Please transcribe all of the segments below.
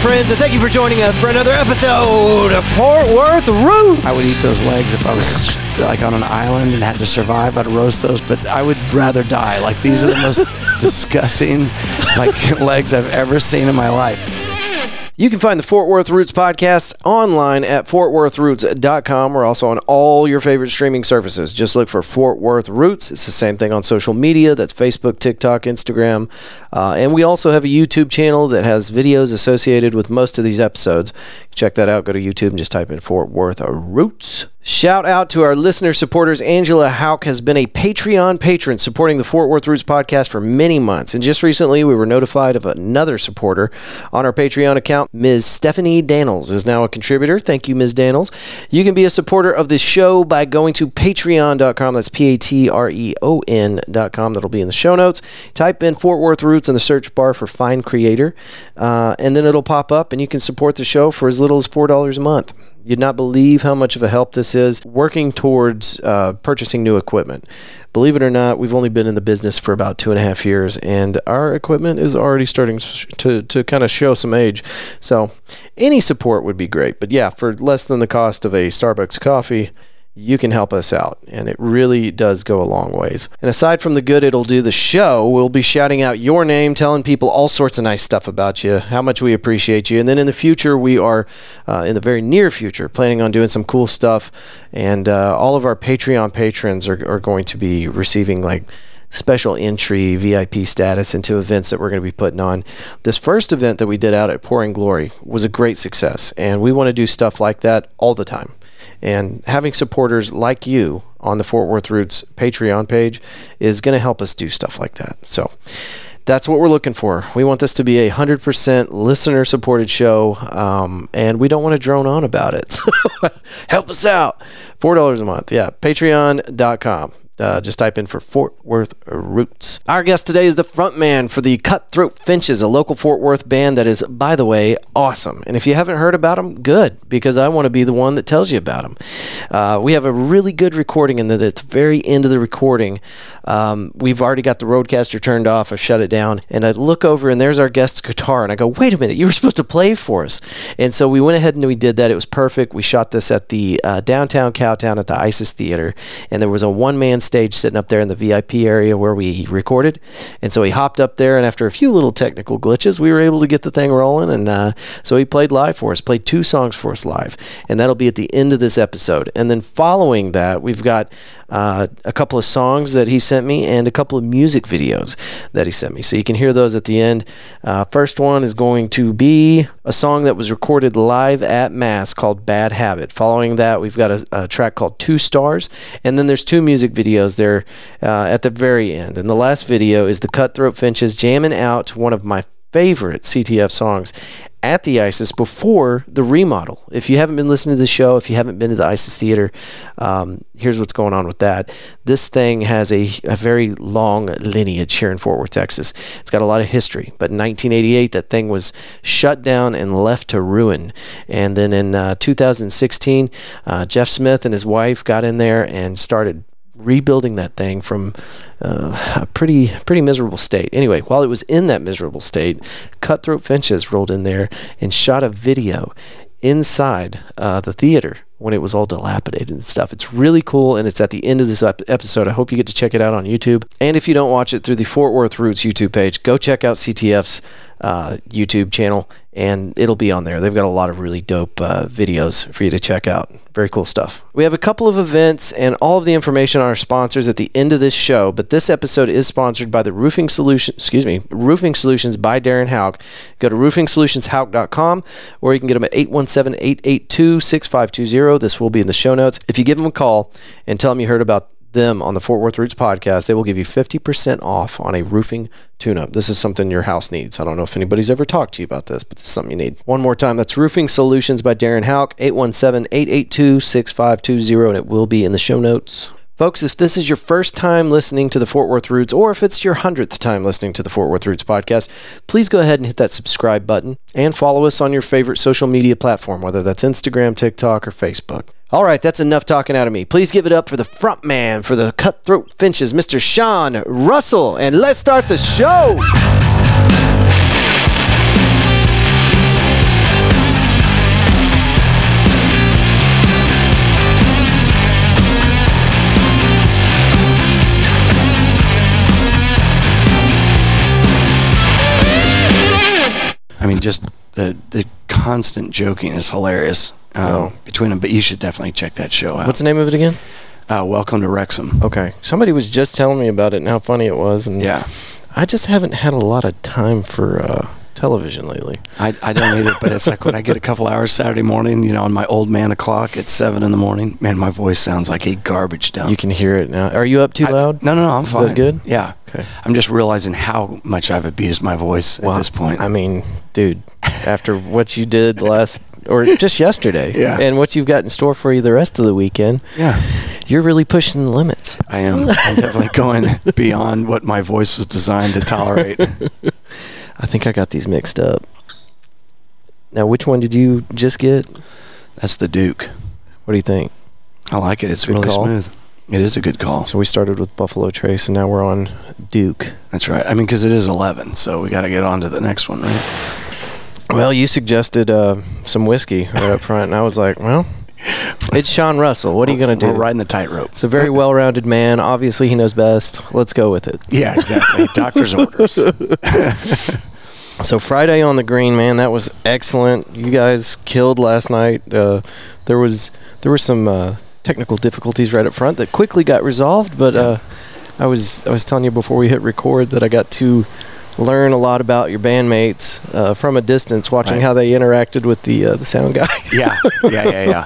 friends, and thank you for joining us for another episode of Fort Worth Roots. I would eat those legs if I was like on an island and had to survive. I'd roast those, but I would rather die. Like these are the most disgusting like legs I've ever seen in my life. You can find the Fort Worth Roots podcast online at fortworthroots.com. We're also on all your favorite streaming services. Just look for Fort Worth Roots. It's the same thing on social media. That's Facebook, TikTok, Instagram. Uh, and we also have a YouTube channel that has videos associated with most of these episodes. Check that out. Go to YouTube and just type in Fort Worth Roots. Shout out to our listener supporters. Angela Hauk has been a Patreon patron supporting the Fort Worth Roots podcast for many months. And just recently, we were notified of another supporter on our Patreon account. Ms. Stephanie Daniels is now a contributor. Thank you, Ms. Daniels. You can be a supporter of this show by going to patreon.com. That's P A T R E O N.com. That'll be in the show notes. Type in Fort Worth Roots in the search bar for Find Creator, uh, and then it'll pop up, and you can support the show for as little as $4 a month. You'd not believe how much of a help this is working towards uh, purchasing new equipment. Believe it or not, we've only been in the business for about two and a half years, and our equipment is already starting to, to kind of show some age. So, any support would be great. But yeah, for less than the cost of a Starbucks coffee, you can help us out. And it really does go a long ways. And aside from the good it'll do the show, we'll be shouting out your name, telling people all sorts of nice stuff about you, how much we appreciate you. And then in the future, we are, uh, in the very near future, planning on doing some cool stuff. And uh, all of our Patreon patrons are, are going to be receiving like, special entry VIP status into events that we're going to be putting on. This first event that we did out at Pouring Glory was a great success, and we want to do stuff like that all the time. And having supporters like you on the Fort Worth Roots Patreon page is going to help us do stuff like that. So that's what we're looking for. We want this to be a 100% listener supported show, um, and we don't want to drone on about it. help us out. $4 a month. Yeah, patreon.com. Uh, just type in for Fort Worth Roots. Our guest today is the frontman for the Cutthroat Finches, a local Fort Worth band that is, by the way, awesome. And if you haven't heard about them, good, because I want to be the one that tells you about them. Uh, we have a really good recording, and at the very end of the recording, um, we've already got the RODECaster turned off. I shut it down, and I look over, and there's our guest's guitar, and I go, "Wait a minute, you were supposed to play for us." And so we went ahead and we did that. It was perfect. We shot this at the uh, downtown Cowtown at the Isis Theater, and there was a one-man stage sitting up there in the VIP area where we recorded. And so he hopped up there, and after a few little technical glitches, we were able to get the thing rolling. And uh, so he played live for us, played two songs for us live. And that'll be at the end of this episode. And then following that, we've got uh, a couple of songs that he sent me and a couple of music videos that he sent me. So you can hear those at the end. Uh, first one is going to be a song that was recorded live at Mass called Bad Habit. Following that, we've got a, a track called Two Stars. And then there's two music videos there uh, at the very end. And the last video is the Cutthroat Finches jamming out one of my favorite CTF songs at the ISIS before the remodel. If you haven't been listening to the show, if you haven't been to the ISIS theater, um, here's what's going on with that. This thing has a, a very long lineage here in Fort Worth, Texas. It's got a lot of history, but in 1988, that thing was shut down and left to ruin. And then in uh, 2016, uh, Jeff Smith and his wife got in there and started rebuilding that thing from uh, a pretty pretty miserable state. Anyway, while it was in that miserable state, Cutthroat Finches rolled in there and shot a video inside uh, the theater when it was all dilapidated and stuff. It's really cool, and it's at the end of this episode. I hope you get to check it out on YouTube. And if you don't watch it through the Fort Worth Roots YouTube page, go check out CTF's uh, YouTube channel, and it'll be on there. They've got a lot of really dope uh, videos for you to check out. Very cool stuff. We have a couple of events and all of the information on our sponsors at the end of this show, but this episode is sponsored by the Roofing Solution, excuse me, Roofing Solutions by Darren Hauk. Go to roofingsolutionshauk.com or you can get them at 817-882-6520. This will be in the show notes. If you give them a call and tell them you heard about them on the Fort Worth Roots podcast, they will give you 50% off on a roofing tune up. This is something your house needs. I don't know if anybody's ever talked to you about this, but this is something you need. One more time, that's Roofing Solutions by Darren Hauk, 817 882 6520, and it will be in the show notes. Folks, if this is your first time listening to the Fort Worth Roots, or if it's your hundredth time listening to the Fort Worth Roots podcast, please go ahead and hit that subscribe button and follow us on your favorite social media platform, whether that's Instagram, TikTok, or Facebook. All right, that's enough talking out of me. Please give it up for the front man for the Cutthroat Finches, Mr. Sean Russell, and let's start the show. I mean, just the the constant joking is hilarious um, Oh. between them. But you should definitely check that show out. What's the name of it again? uh, Welcome to Wrexham? Okay. Somebody was just telling me about it and how funny it was, and Yeah, I just haven't had a lot of time for uh, television lately. I, I don't either. But it's like when I get a couple hours Saturday morning, you know, on my old man o'clock at seven in the morning. Man, my voice sounds like a garbage dump. You can hear it now. Are you up too I- loud? No, no, no. I'm Is fine. that good? Yeah. Okay. I'm just realizing how much I've abused my voice Well, at this point. I mean, dude, after what you did last or just yesterday, Yeah. and what you've got in store for you the rest of the weekend, yeah, you're really pushing the limits. I am. I'm definitely going beyond what my voice was designed to tolerate. I think I got these mixed up. Now, which one did you just get? That's the Duke. What do you think? I like it. It's Good really call. smooth. It is a good call. So we started with Buffalo Trace, and now we're on Duke. That's right. I mean, because it is 11, so we got to get on to the next one, right? Well, you suggested uh, some whiskey right up front, and I was like, well, it's Sean Russell. What are you going to We're do? riding the tightrope. It's a very well-rounded man. Obviously, he knows best. Let's go with it. Yeah, exactly. Doctor's orders. So Friday on the green, man, that was excellent. You guys killed last night. Uh, there was there were some uh, technical difficulties right up front that quickly got resolved, but uh, I was I was telling you before we hit record that I got to learn a lot about your bandmates uh, from a distance, watching Right. how they interacted with the uh, the sound guy. yeah, yeah, yeah, yeah.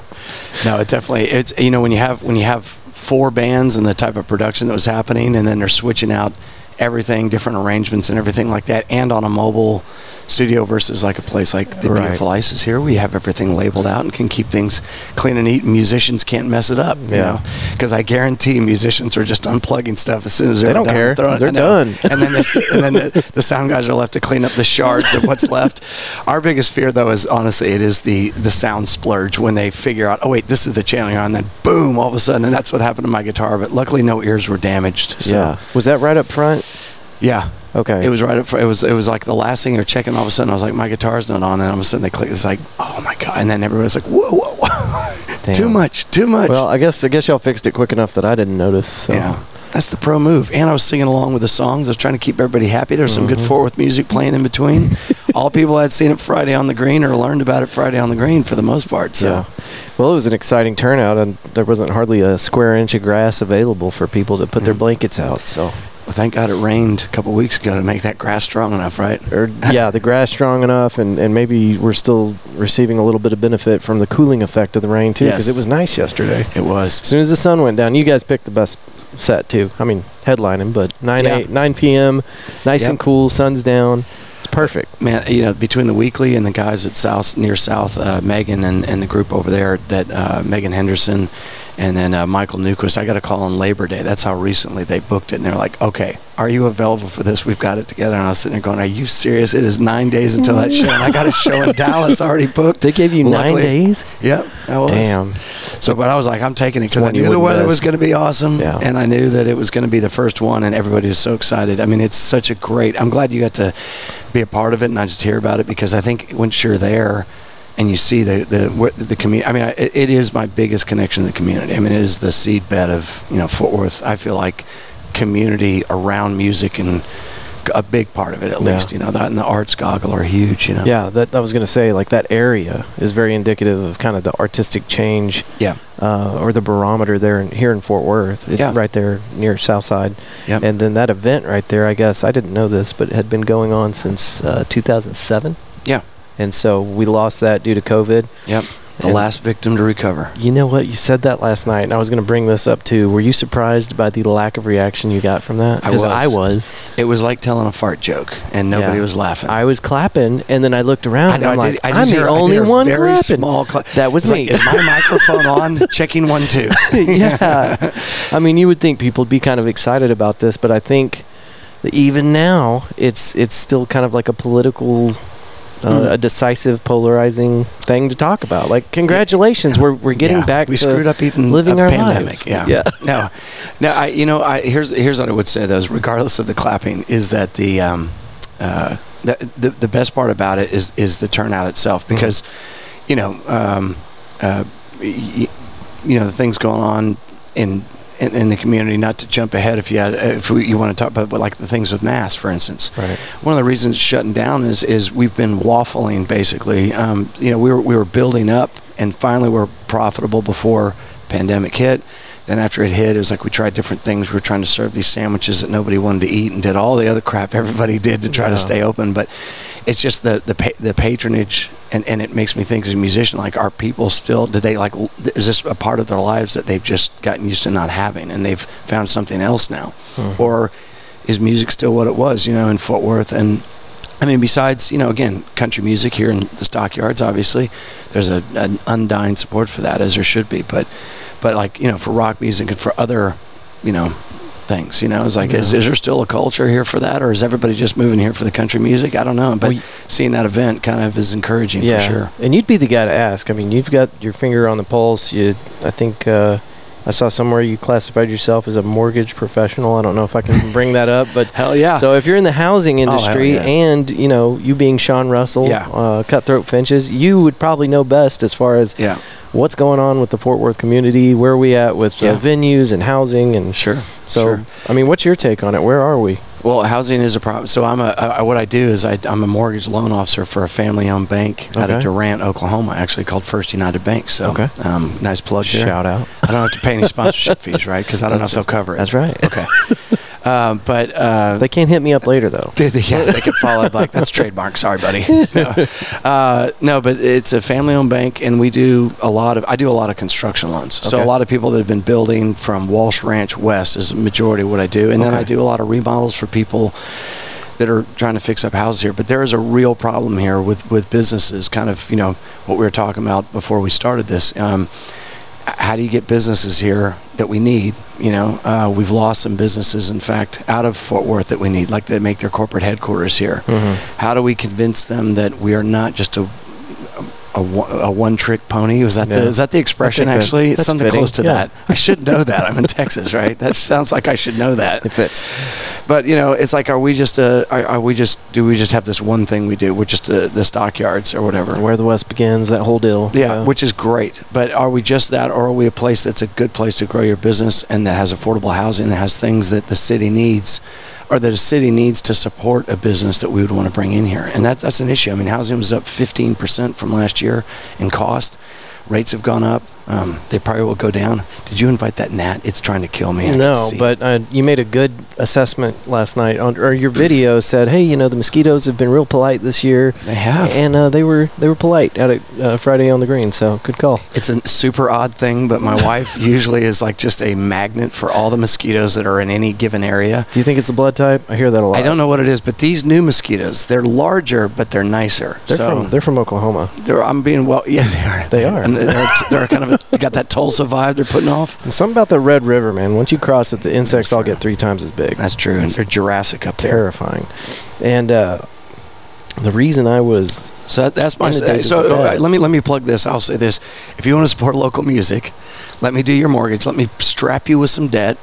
No, it definitely. It's you know when you have when you have four bands and the type of production that was happening, and then they're switching out everything, different arrangements and everything like that, and on a mobile studio versus like a place like the Right. Beautiful Isis here, we have everything labeled out and can keep things clean and neat. And musicians can't mess it up, you Yeah. know, because I guarantee musicians are just unplugging stuff as soon as they're they don't done care. They're done. and then the, and then the, the sound guys are left to clean up the shards of what's left. Our biggest fear, though, is honestly it is the the sound splurge when they figure out, oh wait, this is the channel you're on, then boom, all of a sudden, and that's what happened to my guitar. But luckily, no ears were damaged. So, yeah, was that right up front? Yeah. Okay, It was right up. For, it was. It was like the last thing you're checking. All of a sudden, I was like, "My guitar's not on," and all of a sudden they click. It's like, "Oh my god!" And then everybody's like, "Whoa, whoa, whoa! Too much, too much." Well, I guess I guess y'all fixed it quick enough that I didn't notice. So. Yeah. That's the pro move. And I was singing along with the songs. I was trying to keep everybody happy. There was some good Mm-hmm. Fort Worth music playing in between. All people had seen it Friday on the Green or learned about it Friday on the Green for the most part. So, Yeah. Well, it was an exciting turnout, and there wasn't hardly a square inch of grass available for people to put their Mm. blankets out. So, well, thank God it rained a couple weeks ago to make that grass strong enough, right? or yeah, the grass strong enough, and, and maybe we're still receiving a little bit of benefit from the cooling effect of the rain too, because Yes. it was nice yesterday. It was. As soon as the sun went down, you guys picked the best set too. I mean, headlining, but nine Yeah. eight nine p.m. Nice Yep. and cool, sun's down. It's perfect. Man, you know, between the weekly and the guys at South, near South, uh, Megan and, and the group over there, that uh, Megan Henderson and then uh, Michael Newquist, I got a call on Labor Day. That's how recently they booked it. And they're like, okay, are you available for this? We've got it together. And I was sitting there going, are you serious? It is nine days until that show. And I got a show in Dallas already booked. They gave you nine days. Yep, I was. Damn. So, but I was like, I'm taking it because I knew the weather miss. was going to be awesome, Yeah. and I knew that it was going to be the first one, and everybody was so excited. I mean, it's such a great. I'm glad you got to be a part of it and not just hear about it because I think once you're there and you see the the the community. I mean, I, it it is my biggest connection to the community. I mean, it is the seed bed of you know Fort Worth. I feel like community around music and a big part of it at Yeah. least. You know that and the arts goggle are huge. You know. Yeah, that I was gonna say like that area is very indicative of kind of the artistic change Yeah. uh, or the barometer there in, here in Fort Worth, it- Yeah. right there near Southside. Yep. And then that event right there, I guess I didn't know this, but it had been going on since uh, 2007. Yeah. And so we lost that due to COVID. Yep. The And- last victim to recover. You know what? You said that last night, and I was going to bring this up too. Were you surprised by the lack of reaction you got from that? I Because was. I was. It was like telling a fart joke, and nobody Yeah. was laughing. I was clapping, and then I looked around, I know. and I'm I like, did, I I'm hear, the only one very clapping. small. Cla- That was It's me. like, is my microphone on? Checking one two. yeah. I mean, you would think people would be kind of excited about this, but I think that even now, it's it's still kind of like a political, uh, Mm. a decisive, polarizing thing to talk about. Like, congratulations, we're we're getting Yeah, back We to screwed up even living our pandemic. lives. Yeah. Yeah. No, no. I, you know, I here's here's what I would say though. Is regardless of the clapping, is that the um, uh, the, the the best part about it is is the turnout itself Mm-hmm. because, you know, um, uh, y- you know, the things going on in in, in the community. Not to jump ahead, if you had, if we, you want to talk about, but like the things with mass, for instance. Right. One of the reasons it's shutting down is is we've been waffling basically. Um, you know, we were we were building up, and finally we're profitable before pandemic hit. Then after it hit, it was like we tried different things. We were trying to serve these sandwiches that nobody wanted to eat, and did all the other crap everybody did to try Yeah. to stay open. But it's just the the pa- the patronage, and, and it makes me think as a musician, like are people still? Do they like? Is this a part of their lives that they've just gotten used to not having, and they've found something else now, hmm. or is music still what it was? You know, in Fort Worth and. I mean, besides, you know, again, country music here in the stockyards, obviously, there's a, an undying support for that, as there should be. But, but like, you know, for rock music and for other, you know, things, you know, it's like, is, Yeah. is there still a culture here for that, or is everybody just moving here for the country music? I don't know. But Well, seeing that event kind of is encouraging yeah, for sure. And you'd be the guy to ask. I mean, you've got your finger on the pulse. You, I think. Uh, I saw somewhere you classified yourself as a mortgage professional. I don't know if I can bring that up, but Hell yeah. So if you're in the housing hell industry yeah. and you know you being Sean Russell, Yeah. uh, Cutthroat Finches, you would probably know best as far as yeah, what's going on with the Fort Worth community, where are we at with Yeah. venues and housing, and sure. so sure. I mean, what's your take on it? Where are we? Well, housing is a problem. So I'm a I, what I do is I, I'm a mortgage loan officer for a family-owned bank out of Durant, Oklahoma, actually called First United Bank. So, Okay. um, nice plug there. Shout out. I don't have to pay any sponsorship fees, right? Because I don't know if they'll cover it. That's right. Okay. um, but uh, They can't hit me up later though. they, they- yeah, they could follow up like that's trademark. Sorry, buddy. No, uh, no, but it's a family-owned bank, and we do a lot of. I do a lot of construction loans. So Okay. a lot of people that have been building from Walsh Ranch west is the majority of what I do, and then I do a lot of remodels for people that are trying to fix up houses here. But there is a real problem here with with businesses. Kind of, you know, what we were talking about before we started this. Um, how do you get businesses here that we need? You know, uh, we've lost some businesses, in fact, out of Fort Worth that we need, like they make their corporate headquarters here. How do we convince them that we are not just a a, one- a one-trick pony? Was that Yeah. the is that the expression? Actually, it's something fitting, close to yeah. that. I should know that. I'm in Texas, right? That sounds like I should know that. It fits. But you know, it's like, are we just a? Are, are we just? Do we just have this one thing we do? We're just uh the stockyards or whatever. Where the West begins, that whole deal. Yeah, which is great. But are we just that, or are we a place that's a good place to grow your business and that has affordable housing and has things that the city needs, or that a city needs to support a business that we would want to bring in here? And that's that's an issue. I mean, housing was up 15% from last year in cost. Rates have gone up. Um, they probably will go down. Did you invite that gnat? It's trying to kill me. I No, but uh, you made a good assessment last night, on, or your video said, "Hey, you know the mosquitoes have been real polite this year." they have. and uh, they were they were polite at uh, Friday on the Green. So good call. It's a super odd thing, but my wife usually is like just a magnet for all the mosquitoes that are in any given area. Do you think it's the blood type? I hear that a lot. I don't know what it is, but these new mosquitoes, they're larger, but they're nicer. They're so from they're from Oklahoma. they're- I'm being well. Yeah, they are. They are. And they're, they're kind of a, got that Tulsa vibe they're putting off. And something about the Red River, man. Once you cross it, the insects all get three times as big. That's true. And they're Jurassic up there. terrifying. And uh, the reason I was So that, that's my. So uh, let me let me plug this. I'll say this: if you want to support local music, let me do your mortgage. Let me strap you with some debt.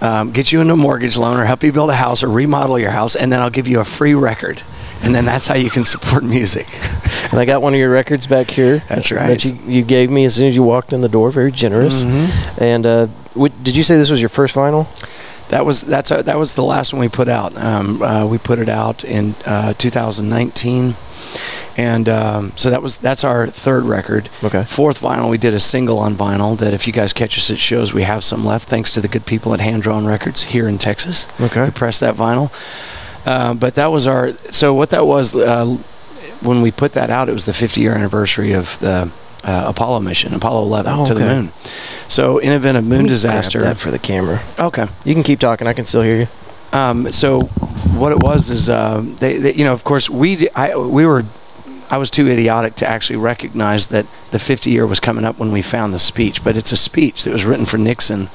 Um, get you into a mortgage loan or help you build a house or remodel your house, and then I'll give you a free record. And then that's how you can support music. and I got one of your records back here. That's right. That you, you gave me as soon as you walked in the door. Very generous. Mm-hmm. And uh, did you say this was your first vinyl? That was that's our, that was the last one we put out. Um, uh, we put it out in uh, 2019, and um, so that was that's our third record. Okay. Fourth vinyl, we did a single on vinyl that if you guys catch us at shows, we have some left thanks to the good people at Hand Drawn Records here in Texas. Okay. We pressed that vinyl. Uh, but that was our so what that was uh, when we put that out. It was the 50 year anniversary of the uh, Apollo mission, Apollo 11 Oh, to the moon. So in event of moon disaster. that for the camera. Okay. You can keep talking. I can still hear you. Um, so what it was is um, they, they, you know, of course, we I, we were. I was too idiotic to actually recognize that the 50 year was coming up when we found the speech, but it's a speech that was written for Nixon,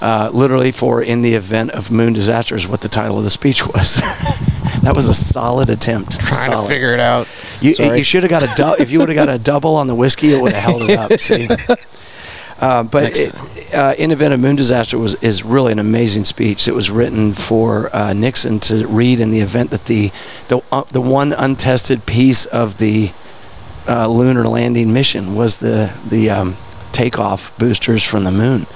uh, literally for "in the event of moon disaster" is what the title of the speech was. that was a solid attempt. Trying solid. To figure it out. You, you should have got a du- if you would have got a double on the whiskey, it would have held it up. See, uh, but it, uh, in the event of moon disaster was is really an amazing speech It was written for uh, Nixon to read in the event that the the uh, the one untested piece of the uh, lunar landing mission was the the um, takeoff boosters from the moon.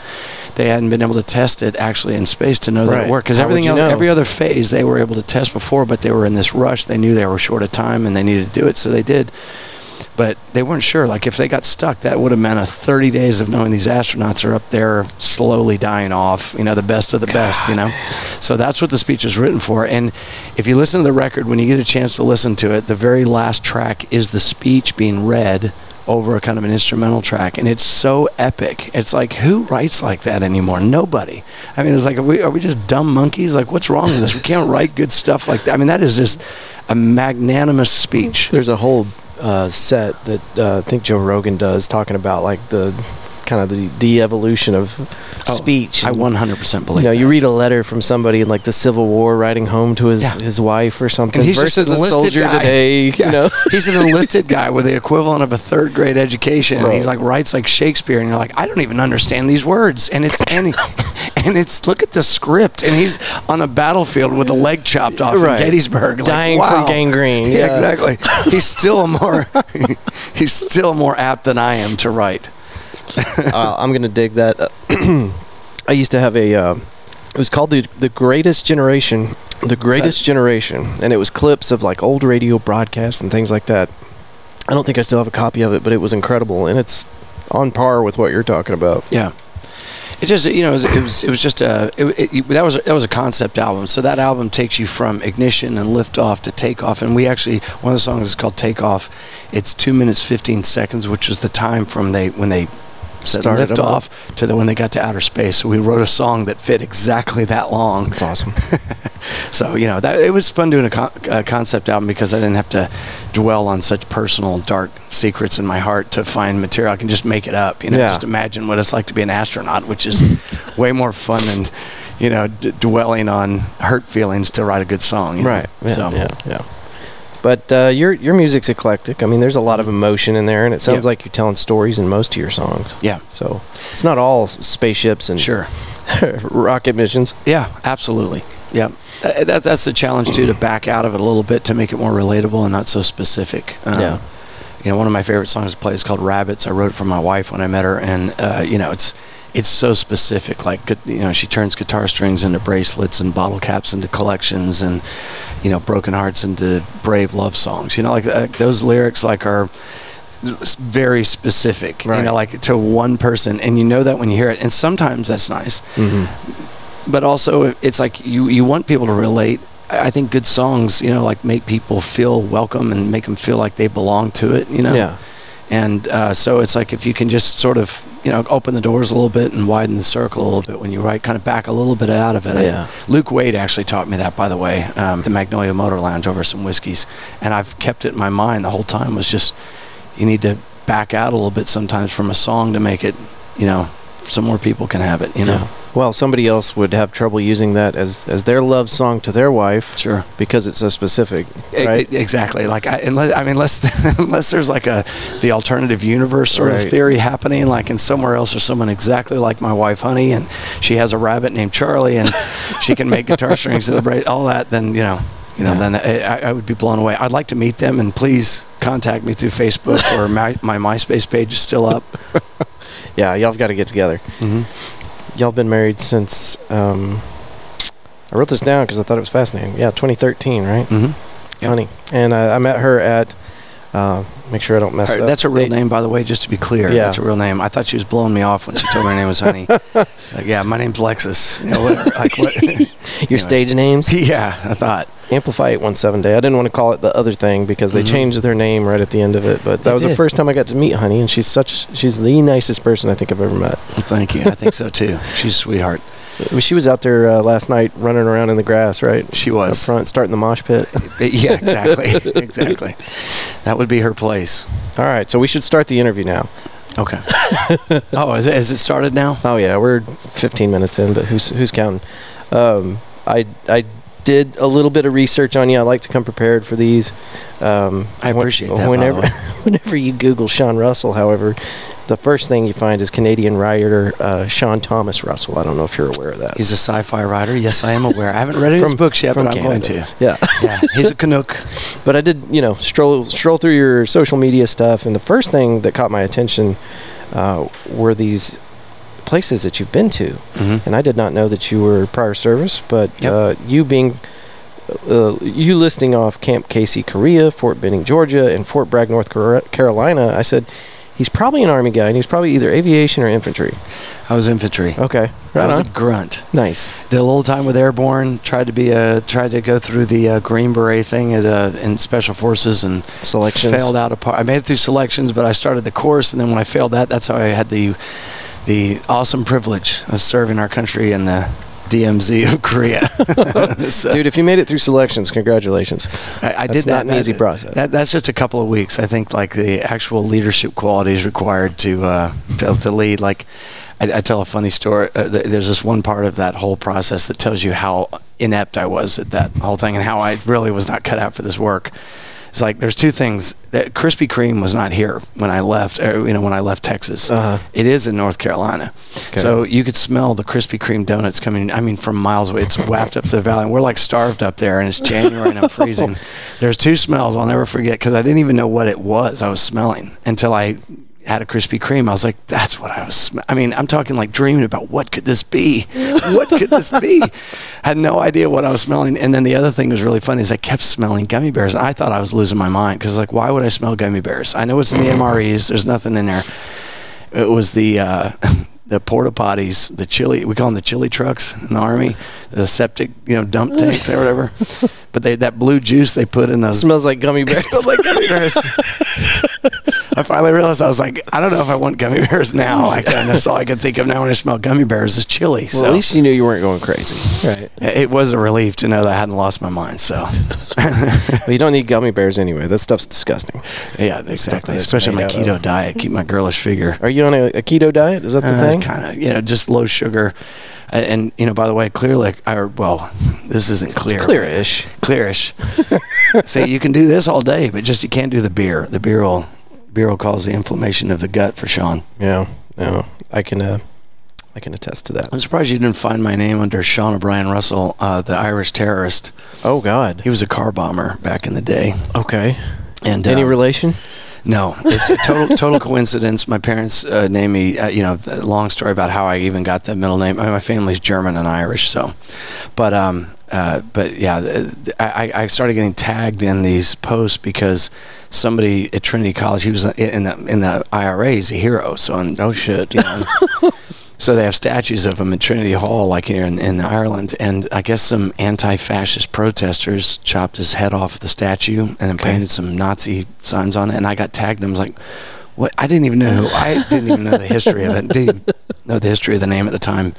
They hadn't been able to test it actually in space to know that it worked. Because everything else, know? every other phase, they were able to test before, but they were in this rush. They knew they were short of time and they needed to do it, so they did. But they weren't sure. Like if they got stuck, that would have meant a 30 days of knowing these astronauts are up there slowly dying off. You know, the best of the best. You know, so that's what the speech is written for. And if you listen to the record, when you get a chance to listen to it, the very last track is the speech being read over a kind of an instrumental track, and it's so epic. It's like who writes like that anymore? Nobody. I mean, it's like are we are we just dumb monkeys? Like what's wrong with us? We can't write good stuff like that. I mean, that is just a magnanimous speech. There's a whole uh, set that uh, I think Joe Rogan does talking about like the kind of the de-evolution of Oh, speech. I 100% believe. You know, that. you read a letter from somebody in like the Civil War writing home to his, Yeah. his wife or something versus an a enlisted soldier guy. today. Yeah. You know, he's an enlisted guy with the equivalent of a third grade education. And he's like writes like Shakespeare, and you're like, I don't even understand these words. And it's any. and it's look at the script, and he's on a battlefield with a leg chopped off Right. in Gettysburg, like, dying wow. from gangrene. Yeah, Yeah, exactly. He's still more he's still more apt than I am to write. uh, I'm gonna dig that. I used to have a. Uh, it was called the the Greatest Generation, the Greatest Generation, and it was clips of like old radio broadcasts and things like that. I don't think I still have a copy of it, but it was incredible, and it's on par with what you're talking about. Yeah. It just you know it was it was, it was just a it, it, that was that was a concept album. So that album takes you from ignition and liftoff to takeoff. And we actually one of the songs is called Takeoff. It's two minutes fifteen seconds, which was the time from they when they Started them liftoff to the when they got to outer space. So we wrote a song that fit exactly that long. It's awesome. So you know that it was fun doing a, con- a concept album because I didn't have to dwell on such personal, dark secrets in my heart to find material. I can just make it up. You know, Yeah. just imagine what it's like to be an astronaut, which is way more fun than you know d- dwelling on hurt feelings to write a good song. you know? right. Yeah, so yeah. Yeah. But uh, your your music's eclectic. I mean, there's a lot of emotion in there, and it sounds Yeah. like you're telling stories in most of your songs. yeah, So it's not all spaceships and sure. rocket missions. Yeah, absolutely. Yeah, That- that, that's the challenge too to back out of it a little bit to make it more relatable and not so specific. Uh, Yeah. You know, one of my favorite songs to play is called "Rabbits." I wrote it for my wife when I met her, and uh, you know, it's it's so specific. Like, you know, she turns guitar strings into bracelets and bottle caps into collections, and you know, broken hearts into brave love songs. You know, like those lyrics, like are very specific. You know, like to one person, and you know that when you hear it. And sometimes that's nice Mm-hmm. but also it's like you you want people to relate i I think good songs you know like make people feel welcome and make them feel like they belong to it you know Yeah. And uh, so it's like if you can just sort of you know open the doors a little bit and widen the circle a little bit when you write kind of back a little bit out of it Yeah. luke wade actually taught me that by the way um, the magnolia motor lounge over some whiskeys and i've kept it in my mind the whole time was just you need to back out a little bit sometimes from a song to make it you know so more people can have it you know Yeah. Well, somebody else would have trouble using that as as their love song to their wife sure because it's so specific, right? e- Exactly. Like, I, unless, I mean, unless unless there's like a the alternative universe sort Right. of theory happening, like in somewhere else, there's someone exactly like my wife, Honey, and she has a rabbit named Charlie, and she can make guitar strings and all that. Then you know, you know, Yeah. then I, I- I would be blown away. I'd like to meet them, and please contact me through Facebook or my, my MySpace page is still up. yeah, y'all have got to get together. hmm Y'all been married since um, I wrote this down because I thought it was fascinating. Yeah, 2013, right, hmm Yeah. honey? And uh, I met her at. Uh, make sure I don't mess Her- up. that's a real They- name, by the way, just to be clear. Yeah. That's a real name. I thought she was blowing me off when she told me her name was Honey. Like, yeah, my name's Lexus. You know, whatever. Like, what? Your Anyway. stage names. yeah, I thought. Amplify 817 Day. I didn't want to call it the other thing because they Mhm. changed their name right at the end of it. But that They was the first time I got to meet Honey, and she's such she's the nicest person I think I've ever met. Well, thank you. I think so too. She's a sweetheart. She was out there uh, last night running around in the grass, right? She Up was. front, starting the mosh pit. Yeah, exactly. exactly. That would be her place. All right, so we should start the interview now. Okay. oh, is it, has it started now? Oh yeah, we're 15 minutes in, but who's who's counting? Um, I I did a little bit of research on you. I like to come prepared for these. Um, I when- appreciate that, Whenever whenever you Google Sean Russell, however, the first thing you find is Canadian writer uh, Sean Thomas Russell. I don't know if you're aware of that. He's a sci-fi writer. Yes, I am aware. I haven't read his From- books yet, but I'm going to. Yeah. Yeah, he's a Canuck. But I did, you know, stroll stroll through your social media stuff, and the first thing that caught my attention uh, were these places that you've been to, Mhm. and I did not know that you were prior service. But Yep. uh, you being uh, you listing off Camp Casey, Korea, Fort Benning, Georgia, and Fort Bragg, North Carolina, I said he's probably an Army guy, and he's probably either aviation or infantry. I was infantry. Okay, I right was on. a grunt. Nice. Did a little time with airborne. Tried to be a tried to go through the uh, Green Beret thing at uh, in Special Forces and Selections. failed out part. I made it through selections, but I started the course, and then when I failed that, that's how I had the the awesome privilege of serving our country in the DMZ of Korea. So, Dude, if you made it through selections, congratulations. I, I did that. an easy that- process. That, that's just a couple of weeks. I think like the actual leadership qualities required to uh, to, to lead. Like I, I tell a funny story. Uh, th- there's this one part of that whole process that tells you how inept I was at that whole thing and how I really was not cut out for this work. It's like there's two things. That Krispy Kreme was not here when I left. Or, you know, when I left Texas, Uh-huh. it is in North Carolina. So you could smell the Krispy Kreme donuts coming. I mean, from miles away. It's wafted up the valley. And we're like starved up there, and it's January, and I'm freezing. There's two smells I'll never forget because I didn't even know what it was I was smelling until I had a Krispy Kreme. I was like, "That's what I was." Sm-. I mean, I'm talking like dreaming about what could this be? What could this be? Had no idea what I was smelling. And then the other thing that was really funny is I kept smelling gummy bears. And I thought I was losing my mind because like, why would I smell gummy bears? I know it's in the MREs. There's nothing in there. It was the uh, the porta potties, the chili. We call them the chili trucks in the army, the septic, you know, dump tanks or whatever. But they that blue juice they put in those smells like gummy bears. smells like gummy bears. I finally realized I was like, I don't know if I want gummy bears now. Like, and that's all I could think of now when I smell gummy bears is chili. Well, so at least you knew you weren't going crazy. Right. it was a relief to know that I hadn't lost my mind. So Well, you don't need gummy bears anyway. That stuff's disgusting. yeah, exactly. it's Especially my keto of. diet, keep my girlish figure. Are you on a, a keto diet? Is that the thing? kind of, you know, just low sugar. Uh, And you know, by the way, clearly, I well, this isn't clear. Clearish. clearish. See, you can do this all day, but just you can't do the beer. The beer will will cause the inflammation of the gut for Sean. Yeah. No, I can. Uh, I can attest to that. I'm surprised you didn't find my name under Sean O'Brien Russell, uh, the Irish terrorist. Oh God. He was a car bomber back in the day. Okay. And Any uh, relation? No, it's a total total coincidence. My parents uh, named me. Uh, you know, long story about how I even got the middle name. My family's German and Irish, so. But um, uh, but yeah, I, I started getting tagged in these posts because somebody at Trinity College, he was in the in the IRA, he's a hero. So in, oh shit, you know. So they have statues of him at Trinity Hall, like here in, in Ireland, and I guess some anti-fascist protesters chopped his head off the statue and then Okay. painted some Nazi signs on it. And I got tagged, and I was like, "What? I didn't even know. Who, I didn't even know the history of it. Didn't know the history of the name at the time."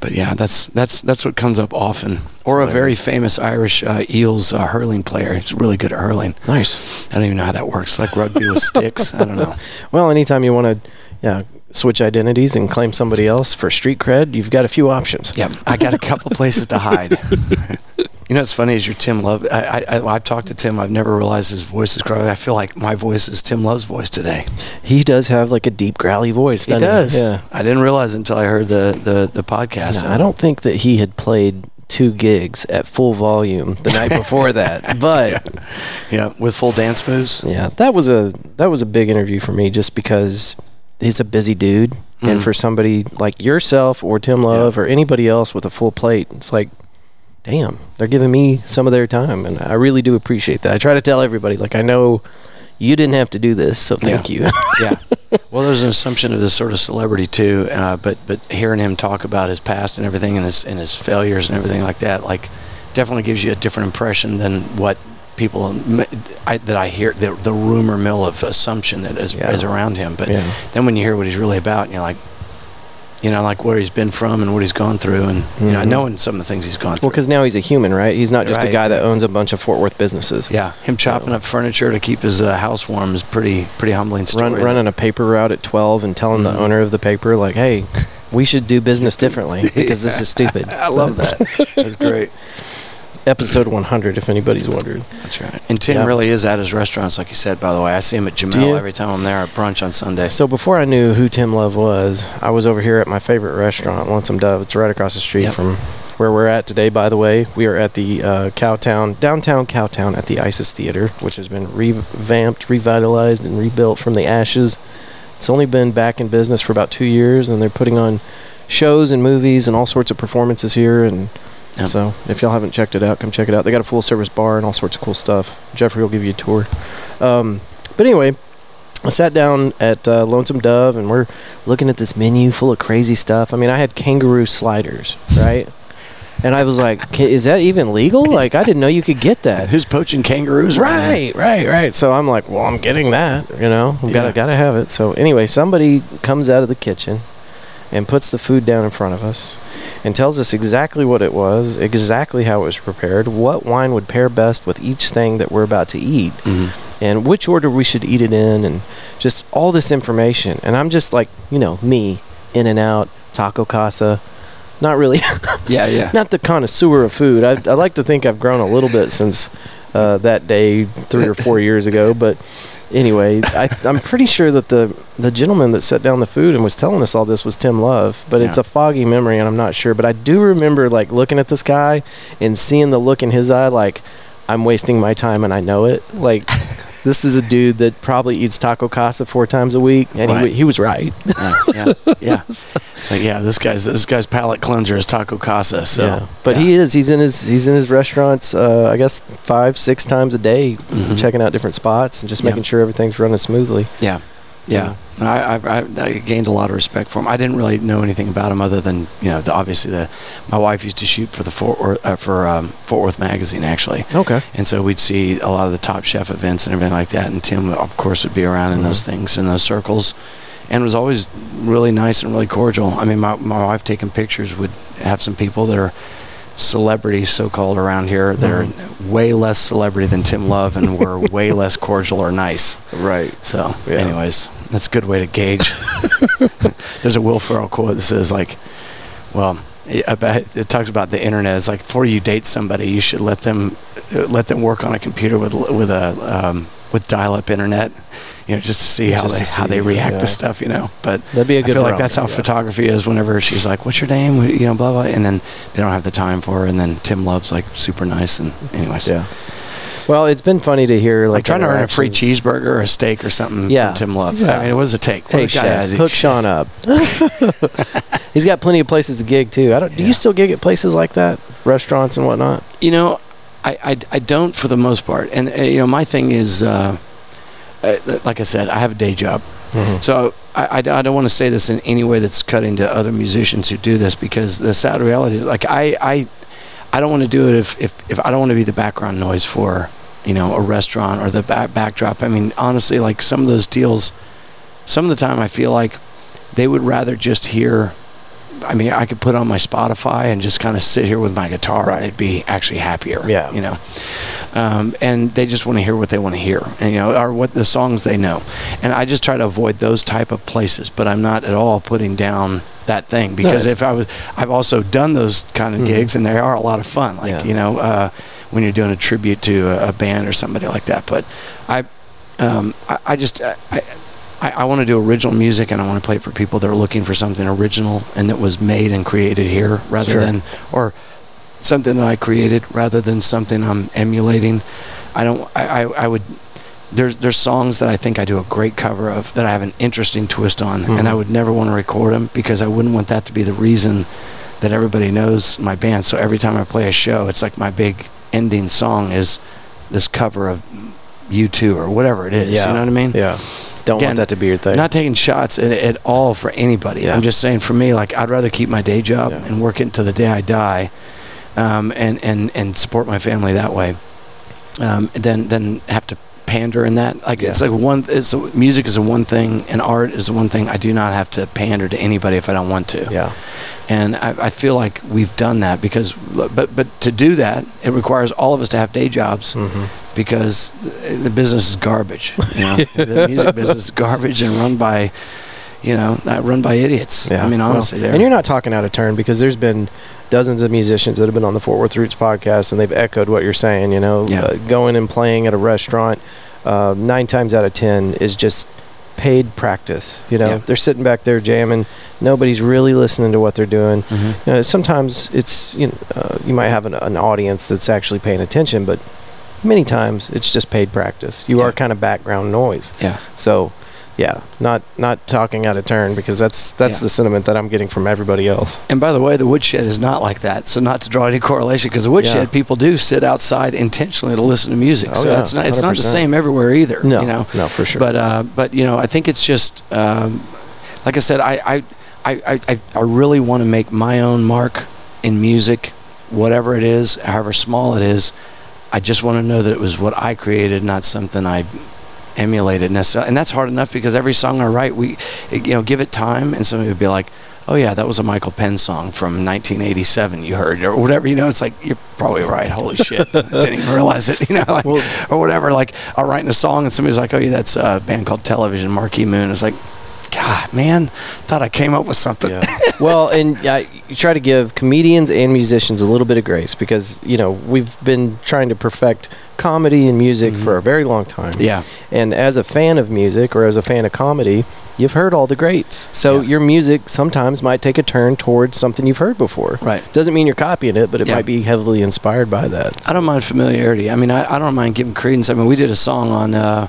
But yeah, that's that's that's what comes up often. Or a very famous Irish uh, Eels uh, hurling player. He's really good at hurling. Nice. I don't even know how that works. Like rugby with sticks. I don't know. Well, anytime you want to, yeah, switch identities and claim somebody else for street cred, you've got a few options. Yeah, I got a couple places to hide. You know, what's funny is your Tim Love. I, I, I've talked to Tim. I've never realized his voice is growing. I feel like my voice is Tim Love's voice today. He does have like a deep growly voice. He does. Yeah. I didn't realize until I heard the the, the podcast. No, I don't think that he had played two gigs at full volume the night before that, but Yeah, with full dance moves. Yeah, that was a that was a big interview for me just because he's a busy dude, and Mhm. for somebody like yourself or Tim Love or anybody else with a full plate, it's like, damn, they're giving me some of their time, and I really do appreciate that. I try to tell everybody, like, I know you didn't have to do this, so thank you. yeah. Well, there's an assumption of this sort of celebrity too, uh, but but hearing him talk about his past and everything, and his and his failures and everything like that, like definitely gives you a different impression than what people I, that I hear the the rumor mill of assumption that is, Yeah. is around him. But Yeah. then when you hear what he's really about, and you're like, you know, like where he's been from and what he's gone through, and you know, Mhm. knowing some of the things he's gone through. Well, because now he's a human, right? He's not just a guy that owns a bunch of Fort Worth businesses. yeah, him chopping up furniture to keep his uh, house warm is pretty pretty humbling story. Run, running a paper route at 12 and telling Mhm. the owner of the paper, like, hey, we should do business differently because this is stupid. I love that. That's great. Episode 100, if anybody's wondering. That's right. And Tim Yeah. really is at his restaurants, like you said. By the way, I see him at? Gemelle every time I'm there at brunch on Sunday. So before I knew who Tim Love was, I was over here at my favorite restaurant, Lonesome Dove. It's right across the street Yep. from where we're at today. By the way, we are at the uh, Cowtown, downtown Cowtown, at the ISIS Theater, which has been revamped, revitalized, and rebuilt from the ashes. It's only been back in business for about two years, and they're putting on shows and movies and all sorts of performances here. And Yep. so, if y'all haven't checked it out, come check it out. They got a full service bar and all sorts of cool stuff. Jeffrey will give you a tour. Um, but anyway, I sat down at uh, Lonesome Dove and we're looking at this menu full of crazy stuff. I mean, I had kangaroo sliders, right? And I was like, is that even legal? Like, I didn't know you could get that. Who's poaching kangaroos? Right, right, right. So I'm like, well, I'm getting that. You know, I've gotta gotta have it. So anyway, somebody comes out of the kitchen and puts the food down in front of us and tells us exactly what it was, exactly how it was prepared, what wine would pair best with each thing that we're about to eat, Mhm. and which order we should eat it in, and just all this information. And I'm just like, you know, me, in and out, taco casa. Not really, Yeah, yeah. not the connoisseur of food. I, I like to think I've grown a little bit since uh, that day three or four years ago. But anyway, I, I'm pretty sure that the the gentleman that set down the food and was telling us all this was Tim Love. But it's a foggy memory, and I'm not sure. But I do remember like looking at this guy and seeing the look in his eye, like I'm wasting my time and I know it. Like. This is a dude that probably eats taco casa four times a week, and Right. he, he was right. yeah, yeah, yeah. It's like, yeah, this guy's this guy's palate cleanser is taco casa. So, yeah. But yeah. he is. He's in his he's in his restaurants. Uh, I guess five six times a day, Mhm. checking out different spots and just making sure everything's running smoothly. Yeah, yeah. I, I, I, I gained a lot of respect for him. I didn't really know anything about him other than you know, the, obviously the my wife used to shoot for the Fort Worth uh, for um, Fort Worth magazine actually, Okay. and so we'd see a lot of the Top Chef events and everything like that. And Tim, of course, would be around in those things in those circles, and was always really nice and really cordial. I mean, my my wife taking pictures would have some people that are celebrities so-called around here that are way less celebrity than Tim Love and were way less cordial or nice. Right. So, Yeah. anyways, that's a good way to gauge. There's a Will Ferrell quote that says like, well, about, it talks about the internet. It's like before you date somebody, you should let them uh, let them work on a computer with with a um, with dial-up internet, you know, just to see how Just they to how they react yeah. to stuff, you know. But That'd be a good I feel like that's how yeah. photography is. Whenever she's like, "What's your name?" You know, blah blah, and then they don't have the time for her, and then Tim Love's like super nice, and anyways, Yeah. Well, it's been funny to hear. Like I'm trying to earn a free cheeseburger or a steak or something Yeah. from Tim Love. Yeah. I mean, it was a take. What Hey, chef, hook Sean up. He's got plenty of places to gig too. I don't. Do Yeah. you still gig at places like that, restaurants and whatnot? You know, I, I, I don't for the most part. And, uh, you know, my thing is, uh, uh, like I said, I have a day job. So I, I, I don't want to say this in any way that's cutting to other musicians who do this because the sad reality is, like, I, I, I don't want to do it if, if, if I don't want to be the background noise for, you know, a restaurant or the back, backdrop. I mean, honestly, like some of those deals, some of the time I feel like they would rather just hear. I mean, I could put on my Spotify and just kind of sit here with my guitar, and it'd be actually happier. Yeah. you know, um, and they just want to hear what they want to hear, and you know, or what the songs they know. And I just try to avoid those type of places, but I'm not at all putting down that thing because it's- if I was, I've also done those kind of Mhm. gigs, and they are a lot of fun. Like Yeah. you know, uh, when you're doing a tribute to a, a band or somebody like that. But I, um, I, I just I, I, I want to do original music and I want to play it for people that are looking for something original and that was made and created here rather Sure. than or something that I created rather than something I'm emulating. I don't I, I, I would there's there's songs that I think I do a great cover of that I have an interesting twist on and I Mhm. would never want to record them because I wouldn't want that to be the reason that everybody knows my band. So every time I play a show, it's like my big ending song is this cover of U2 or whatever it is. Yeah. You know what I mean? Yeah. Don't Again, want that to be your thing. Not taking shots at, at all for anybody. Yeah. I'm just saying for me, like I'd rather keep my day job Yeah. and work it until the day I die, um, and and and support my family that way, um, than than have to pander in that. Like it's like one. It's music is a one thing, and art is one thing. I do not have to pander to anybody if I don't want to. yeah. And I, I feel like we've done that because, but but to do that, it requires all of us to have day jobs hmm because the, business is garbage. You know, the music business is garbage and run by, you know, run by idiots. Yeah. I mean, honestly, they're and you're not talking out of turn because there's been dozens of musicians that have been on the Fort Worth Roots podcast and they've echoed what you're saying. You know, Yeah. uh, going and playing at a restaurant uh, nine times out of ten is just paid practice. You know, Yeah. they're sitting back there jamming. Nobody's really listening to what they're doing. Mhm. You know, sometimes it's you know, uh, you might have an, an audience that's actually paying attention, but many times it's just paid practice. You Yeah. are kind of background noise. Yeah. So, yeah, not not talking out of turn because that's that's Yeah. the sentiment that I'm getting from everybody else. And by the way, the woodshed is not like that. So not to draw any correlation, because the woodshed Yeah. people do sit outside intentionally to listen to music. Oh, so yeah, it's not it's not the same everywhere either. No, you know. no, for sure. But uh, but you know, I think it's just um, like I said, I I I, I, I really want to make my own mark in music, whatever it is, however small it is. I just want to know that it was what I created, not something I emulated necessarily. And that's hard enough because every song I write, we you know give it time, and somebody would be like. Oh yeah, that was a Michael Penn song from 1987. You heard or whatever. You know, it's like you're probably right. Holy shit, didn't even realize it. You know, like Well- or whatever. Like I'm writing a song and somebody's like, "Oh yeah, that's a band called Television." Marquee Moon. It's like, God, man, thought I came up with something. Yeah. well, and I you try to give comedians and musicians a little bit of grace because you know we've been trying to perfect comedy and music for a very long time. Yeah. And as a fan of music or as a fan of comedy, you've heard all the greats. So Yeah. your music sometimes might take a turn towards something you've heard before. Right. Doesn't mean you're copying it, but it Yeah. might be heavily inspired by that. I don't mind familiarity. I mean, I, I don't mind giving credence. I mean, we did a song on uh,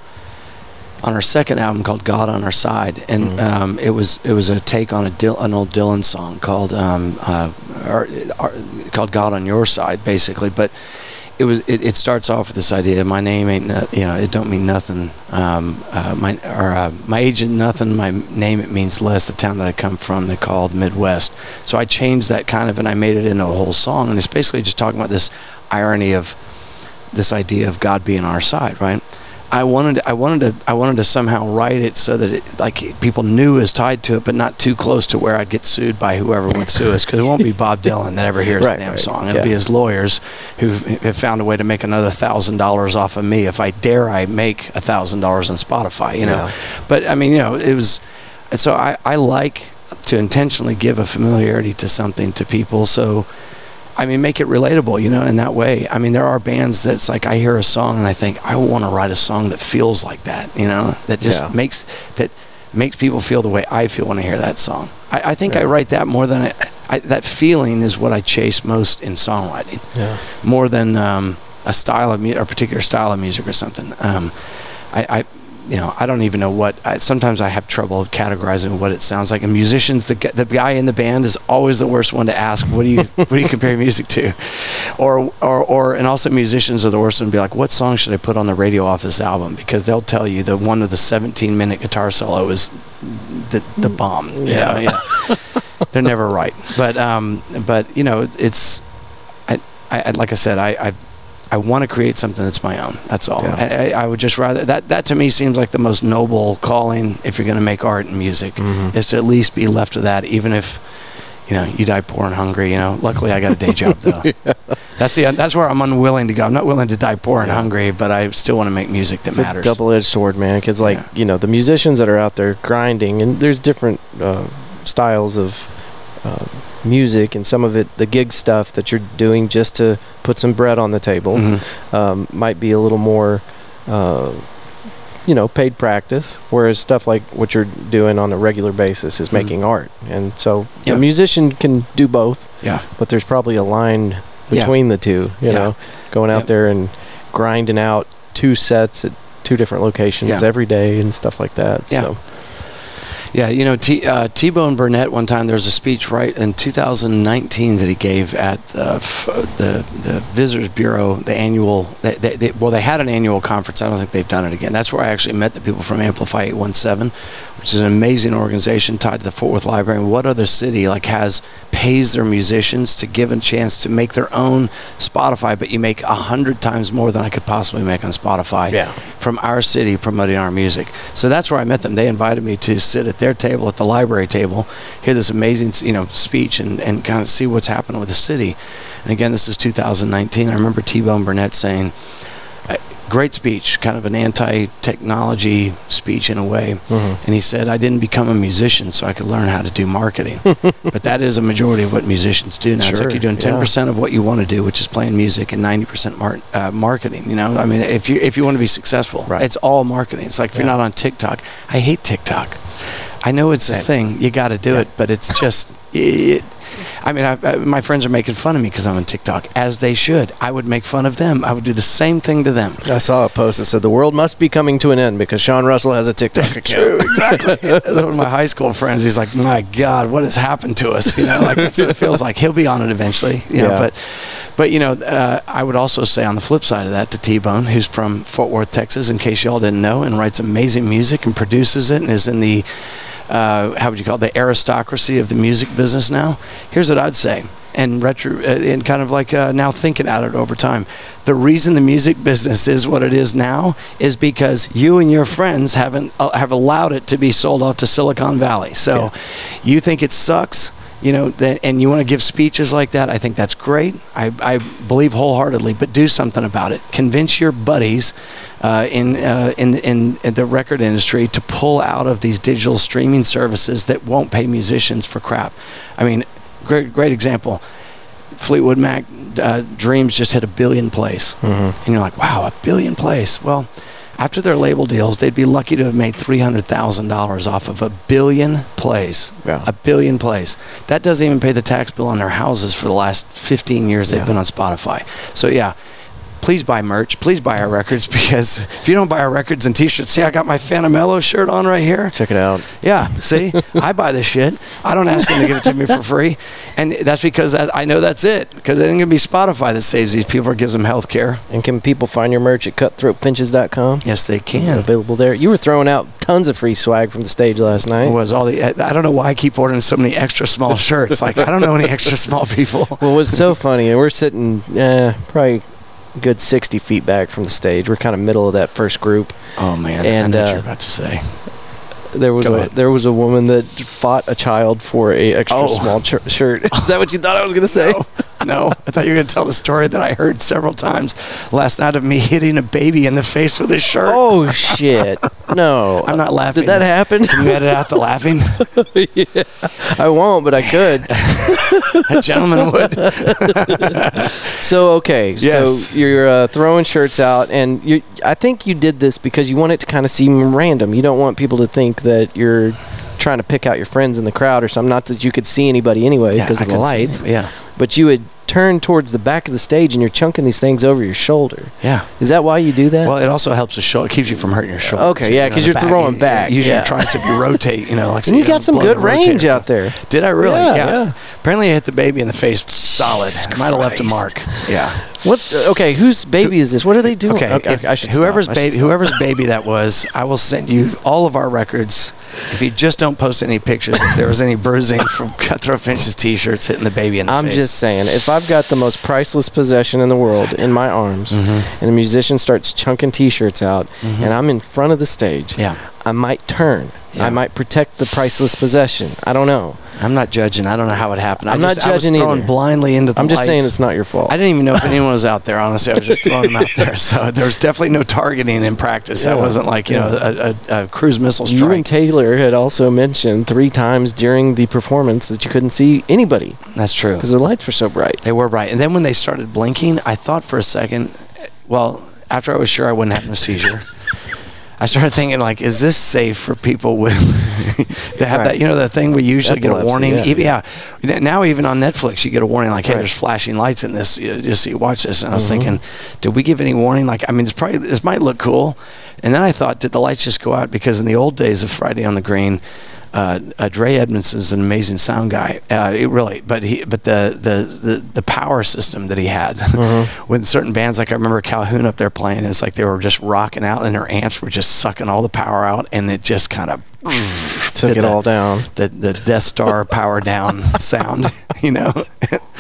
on our second album called "God on Our Side," and Mhm. um, it was it was a take on a Dil- an old Dylan song called um, uh, or, or, called "God on Your Side," basically. But it was it, it starts off with this idea: my name ain't no, you know it don't mean nothing. Um, uh, my or uh, my age ain't nothing. My name it means less. The town that I come from, they called Midwest. So I changed that kind of and I made it into a whole song, and it's basically just talking about this irony of this idea of God being on our side, right? I wanted, I wanted to, I wanted to somehow write it so that it, like, people knew it was tied to it, but not too close to where I'd get sued by whoever would sue us, because it won't be Bob Dylan that ever hears Right, the damn right, song. It'll yeah. be his lawyers who have found a way to make another thousand dollars off of me if I dare I make a thousand dollars on Spotify, you know. Yeah. But I mean, you know, it was. So I, I like to intentionally give a familiarity to something to people, so. I mean, make it relatable, you know, in that way. I mean, there are bands that's like I hear a song and I think I want to write a song that feels like that, you know, that just Yeah. makes that makes people feel the way I feel when I hear that song. I, I think I write that more than I, I, that feeling is what I chase most in songwriting, Yeah. more than um, a style of music, or a particular style of music or something. Um, I, I, you know, I don't even know what. I, sometimes I have trouble categorizing what it sounds like. And musicians, the the guy in the band is always the worst one to ask. What do you what do you compare music to? Or or or and also musicians are the worst one to be like, what song should I put on the radio off this album? Because they'll tell you that one of the 17 minute guitar solo is the the bomb. you Yeah. know, yeah. They're never right. But um, but you know, it's I, I like I said, I. I I want to create something that's my own. That's all. Yeah. I, I would just rather that. That to me seems like the most noble calling if you're going to make art and music Mhm. is to at least be left with that, even if you know you die poor and hungry. You know, luckily I got a day job though. That's the that's where I'm unwilling to go. I'm not willing to die poor and hungry, but I still want to make music that It's matters. double-edged sword, man. Because like Yeah. you know, the musicians that are out there grinding, and there's different uh, styles of uh, music, and some of it, the gig stuff that you're doing just to put some bread on the table, Mhm. um, might be a little more, uh, you know, paid practice. Whereas stuff like what you're doing on a regular basis is Mhm. making art, and so Yeah. a musician can do both. Yeah. But there's probably a line Yeah. between the two. You Yeah. know, going out Yep. there and grinding out two sets at two different locations Yeah. every day and stuff like that. Yeah. So Yeah, you know, T, uh, T-Bone Burnett one time there was a speech right in 2019 that he gave at uh, f- the the Visitors Bureau, the annual. They, they, they, well, they had an annual conference. I don't think they've done it again. That's where I actually met the people from Amplify 817, which is an amazing organization tied to the Fort Worth Library. And what other city like has pays their musicians to give a chance to make their own Spotify, but you make a hundred times more than I could possibly make on Spotify Yeah. from our city promoting our music. So that's where I met them. They invited me to sit at their table at the library table, hear this amazing, you know, speech and, and kind of see what's happening with the city. And again, this is 2019. I remember T-Bone Burnett saying, great speech, kind of an anti-technology speech in a way. Mhm. And he said, I didn't become a musician so I could learn how to do marketing. but that is a majority of what musicians do now. It's like you're doing 10% of what you want to do, which is playing music, and 90% mar- uh, marketing. You know, I mean, if you if you want to be successful, Right. it's all marketing. It's like if you're not on TikTok, I hate TikTok. I know it's a thing. You got to do Yeah. it, but it's just it. I mean, I, I, my friends are making fun of me because I'm on TikTok, as they should. I would make fun of them. I would do the same thing to them. I saw a post that said the world must be coming to an end because Sean Russell has a TikTok account. Exactly. One of my high school friends, he's like, "My God, what has happened to us?" You know, like it feels like. He'll be on it eventually. You know, Yeah. but but you know, uh, I would also say on the flip side of that to T Bone, who's from Fort Worth, Texas, in case y'all didn't know, and writes amazing music and produces it, and is in the uh, how would you call it the aristocracy of the music business now. Here's what I'd say. And retro, uh, and kind of like uh, now thinking at it over time, the reason the music business is what it is now is because you and your friends haven't uh, have allowed it to be sold off to Silicon Valley. So, you think it sucks, you know, and you want to give speeches like that. I think that's great. I, I believe wholeheartedly, but do something about it. Convince your buddies uh, in, uh, in in in the record industry to pull out of these digital streaming services that won't pay musicians for crap. I mean, great great example. Fleetwood Mac uh, Dreams just hit a billion plays, and you're like, wow, a billion plays. Well, after their label deals, they'd be lucky to have made three hundred thousand dollars off of a billion plays. Yeah. A billion plays. That doesn't even pay the tax bill on their houses for the last fifteen years they've been on Spotify. So yeah. Please buy merch. Please buy our records because if you don't buy our records and T-shirts, see, I got my Fanamello shirt on right here. Check it out. Yeah, see, I buy this shit. I don't ask them to give it to me for free, and that's because I I know that's it. Because it ain't gonna be Spotify that saves these people or gives them health care. And can people find your merch at cutthroatfinches.com? Yes, they can. available there. You were throwing out tons of free swag from the stage last night. It was all the. I don't know why I keep ordering so many extra small shirts. Like I don't know any extra small people. Well, it was so funny, and we're sitting uh, probably good 60 feet back from the stage. We're kind of middle of that first group. Oh man, And, I know what uh, you're about to say. There was Go a ahead. there was a woman that fought a child for a extra Oh. small ch- shirt. Is that what you thought I was going to say? No, I thought you were gonna tell the story that I heard several times last night of me hitting a baby in the face with a shirt. Oh shit! No, I'm not laughing. Did that happen? Can you edit out the laughing? Yeah, I won't, but I could. A gentleman would. So okay, Yes. so you're uh, throwing shirts out, and you. I think you did this because you want it to kind of seem random. You don't want people to think that you're trying to pick out your friends in the crowd or something. Not that you could see anybody anyway Yeah, because I of the could see lights. Yeah, But you would turn towards the back of the stage, and you're chunking these things over your shoulder. yeah. Is that why you do that? Well, it also helps the shoulder. It keeps you from hurting your shoulder. Okay, too, yeah, you know, the you're throwing back, Usually yeah. your tricep, you rotate. You know, like and you know, got some good range rotator. out there. Did I really? Yeah, Yeah. yeah. Apparently, I hit the baby in the face solid. I might have left a mark. Yeah. What's uh, okay? Whose baby is this? What are they doing? Okay. if I should whoever's stop. I should baby, whoever's baby that was, I will send you all of our records. If you just don't post any pictures, if there was any bruising from Cutthroat Finch's t-shirts hitting the baby in the I'm face. just saying, if I've got the most priceless possession in the world in my arms, Mm-hmm. and a musician starts chunking T-shirts out, and I'm in front of the stage, Yeah. I might turn. Yeah. I might protect the priceless possession. I don't know. I'm not judging. I don't know how it happened. I I'm not just, I was judging throwing either. blindly into the I'm just light. saying it's not your fault. I didn't even know if anyone was out there. Honestly, I was just throwing them out there. So there was definitely no targeting in practice. That wasn't like you know a, a, a cruise missile strike. you and Taylor had also mentioned three times during the performance that you couldn't see anybody That's true. because the lights were so bright. They were bright. And then when they started blinking, I thought for a second, well, after I was sure I wouldn't have a seizure, I started thinking like, is this safe for people with that have Right. that? You know, the thing we usually get a warning. yeah. Even, yeah. Now even on Netflix, you get a warning like, hey, Right. there's flashing lights in this. You- Just you watch this. And I was Mhm. thinking, did we give any warning? Like, I mean, it's probably this might look cool. And then I thought, did the lights just go out? Because in the old days of Friday on the Green. Uh, uh, Dre Edmondson's an amazing sound guy. Uh, it really, but he, but the, the the the power system that he had with certain bands, like I remember Calhoun up there playing. It's like they were just rocking out, and their amps were just sucking all the power out, and it just kind of Took it the- all down. the the Death Star power down sound, you know.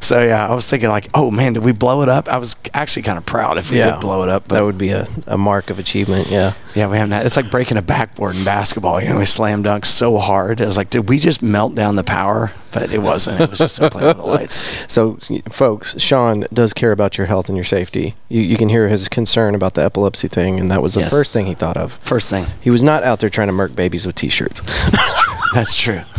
so yeah, I was thinking like, oh man, did we blow it up? I was actually kind of proud if we Yeah. did blow it up, but That would be a, a mark of achievement. Yeah. yeah, we haven't. Had, it's like breaking a backboard in basketball. You know, we slam dunk so hard. It was like, did we just melt down the power? But it wasn't. It was just a playing with the lights. So, folks, Sean does care about your health and your safety. You, you can hear his concern about the epilepsy thing, and that was the Yes. first thing he thought of. First thing, He was not out there trying to murk babies with T-shirts. that's true.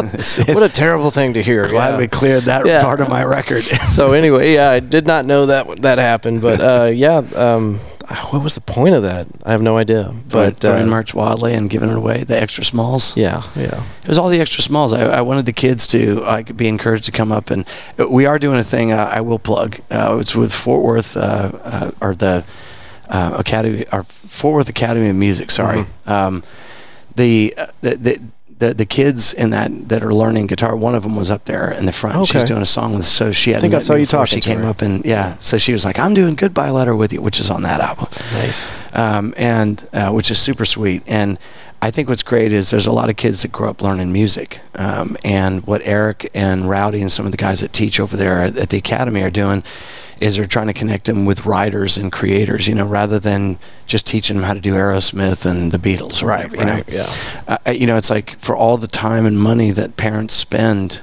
What a terrible thing to hear. glad yeah. we cleared that Yeah. part of my record. so anyway, yeah, I did not know that that happened, but uh, yeah, um, what was the point of that? I have no idea. But throwing uh, merch wildly and giving it away, the extra smalls. yeah, yeah. It was all the extra smalls. I, I wanted the kids to like be encouraged to come up, and we are doing a thing. Uh, I will plug. Uh, it's with Fort Worth uh, uh, or the uh, Academy or Fort Worth Academy of Music. Sorry, um, the, uh, the the. The, the kids in that that are learning guitar, one of them was up there in the front. She's doing a song with, so she had I think I saw you talking She to came her. up and yeah, so she was like, "I'm doing Goodbye Letter with you," which is on that album Nice. um, and uh, which is super sweet. And I think what's great is there's a lot of kids that grow up learning music, um, and what Eric and Rowdy and some of the guys that teach over there at the academy are doing is they're trying to connect them with writers and creators, you know, rather than just teaching them how to do Aerosmith and the Beatles, right? whatever, you know. Yeah. Uh, you know, it's like for all the time and money that parents spend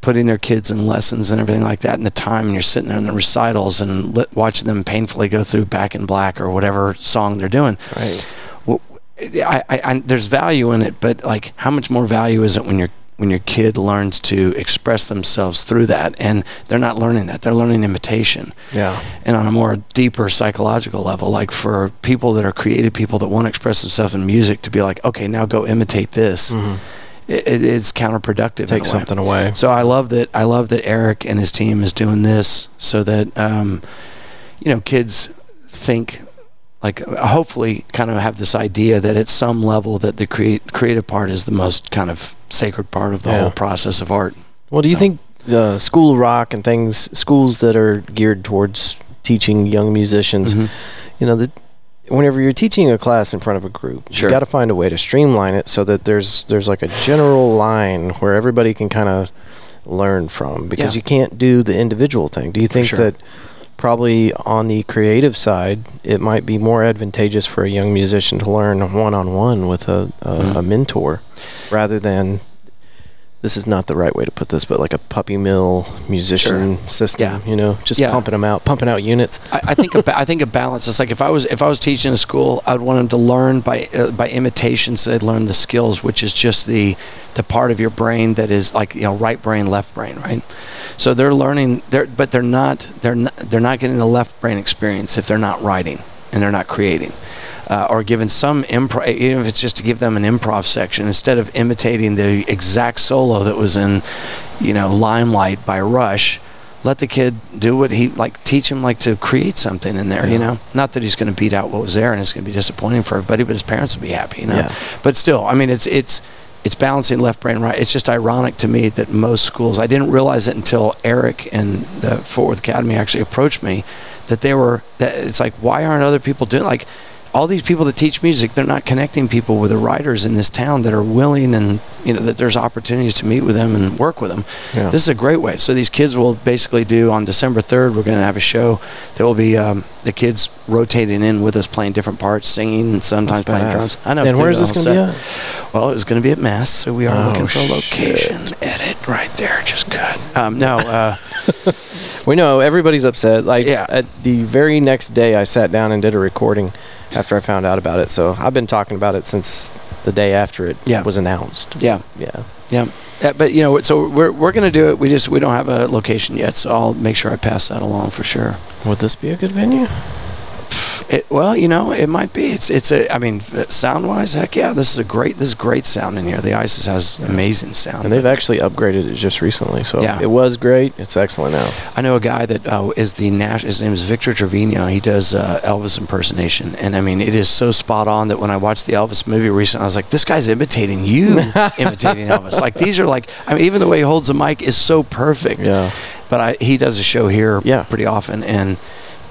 putting their kids in lessons and everything like that, and the time and you're sitting there in the recitals and li- watching them painfully go through Back in Black or whatever song they're doing. Right. Well, I, I, I, there's value in it, but like, how much more value is it when your when your kid learns to express themselves through that, and they're not learning that; they're learning imitation Yeah. and on a more deeper psychological level, like for people that are creative people that want to express themselves in music, to be like, okay, now go imitate this. It, it is counterproductive. Take something away. So I love that. I love that Eric and his team is doing this so that um, you know kids think like hopefully kind of have this idea that at some level that the create creative part is the most kind of sacred part of the Yeah. whole process of art. Well, do you So- think uh, School Rock and things, schools that are geared towards teaching young musicians, Mm-hmm. you know, that whenever you're teaching a class in front of a group, Sure. you got to find a way to streamline it so that there's there's like a general line where everybody can kind of learn from because Yeah. you can't do the individual thing. Do you think sure. that probably on the creative side, it might be more advantageous for a young musician to learn one on one with a, a, Mhm. a mentor rather than this is not the right way to put this, but like a puppy mill musician system, Yeah. you know, just Yeah. pumping them out, pumping out units. I, I think a, ba- I think a balance is like if I was if I was teaching a school, I'd want them to learn by uh, by imitation, so they'd learn the skills, which is just the the part of your brain that is like you know right brain, left brain, right? So they're learning, they're but they're not they're not they're not getting the left brain experience if they're not writing and they're not creating. Uh, or given some improv, even if it's just to give them an improv section, instead of imitating the exact solo that was in, you know, Limelight by Rush, let the kid do what he like teach him like to create something in there you know not that he's going to beat out what was there and it's going to be disappointing for everybody but his parents will be happy you know Yeah. but still i mean it's it's it's balancing left brain right. It's just ironic to me that most schools i didn't realize it until eric and the fort worth academy actually approached me that they were that it's like why aren't other people doing like all these people that teach music they're not connecting people with the writers in this town that are willing and you know that there's opportunities to meet with them and work with them Yeah. this is a great way. So these kids will basically do on December 3rd. We're going to have a show. There will be um, the kids rotating in with us, playing different parts, singing, and sometimes That's playing badass. drums. I know. And where's this going to be at? Well, it was going to be at Mass, so we are Oh, looking for a location. Edit right there, just good. Um, no, uh, We know everybody's upset. Like Yeah. at the very next day, I sat down and did a recording after I found out about it. So I've been talking about it since the day after it Yeah. was announced. yeah, Yeah. yeah. Yeah, but you know, so we're we're gonna do it. We just we don't have a location yet, so I'll make sure I pass that along for sure. Would this be a good venue? It, well, you know, it might be. It's it's a. I mean, sound wise, heck yeah, this is a great. This is great sound in here. The Isis has amazing sound. And they've actually upgraded it just recently. So Yeah. it was great. It's excellent now. I know a guy that uh, is the Nash. His name is Victor Trevino. He does uh, Elvis impersonation, and I mean, it is so spot on that when I watched the Elvis movie recently, I was like, this guy's imitating you, imitating Elvis. Like these are like, I mean, even the way he holds the mic is so perfect. Yeah. But I, he does a show here Yeah. pretty often, and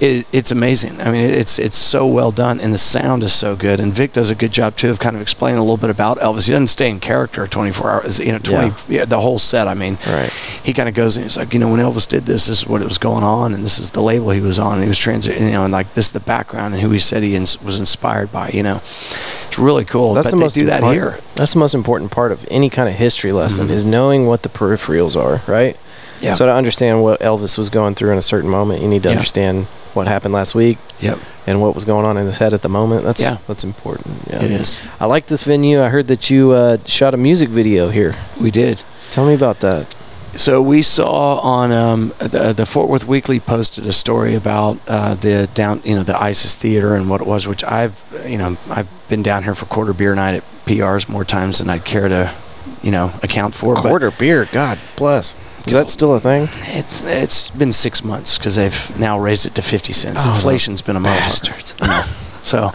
it, it's amazing. I mean, it's it's so well done, and the sound is so good. And Vic does a good job too of kind of explaining a little bit about Elvis. He doesn't stay in character 24 hours, you know, 20 yeah. the whole set. I mean, Right. he kind of goes and he's like, you know, when Elvis did this, this is what it was going on, and this is the label he was on, and he was transiting, you know, and like this is the background and who he said he ins- was inspired by. You know, it's really cool. That's but the they most do that here. That's the most important part of any kind of history lesson Mhm. is knowing what the peripherals are, right? Yeah. So to understand what Elvis was going through in a certain moment, you need to Yeah. understand what happened last week Yep. and what was going on in his head at the moment. That's Yeah. that's important. Yeah. It is. I like this venue. I heard that you uh, shot a music video here. We did. Tell me about that. So we saw on um, the, the Fort Worth Weekly posted a story about uh, the down, you know, the Isis theater and what it was, which I've, you know, I've been down here for quarter beer night at PRs more times than I'd care to, you know, account for. but Quarter beer, God bless. Is that still a thing? It's it's been six months because they've now raised it to fifty cents. Oh, Inflation's been a bastards. motherfucker. So,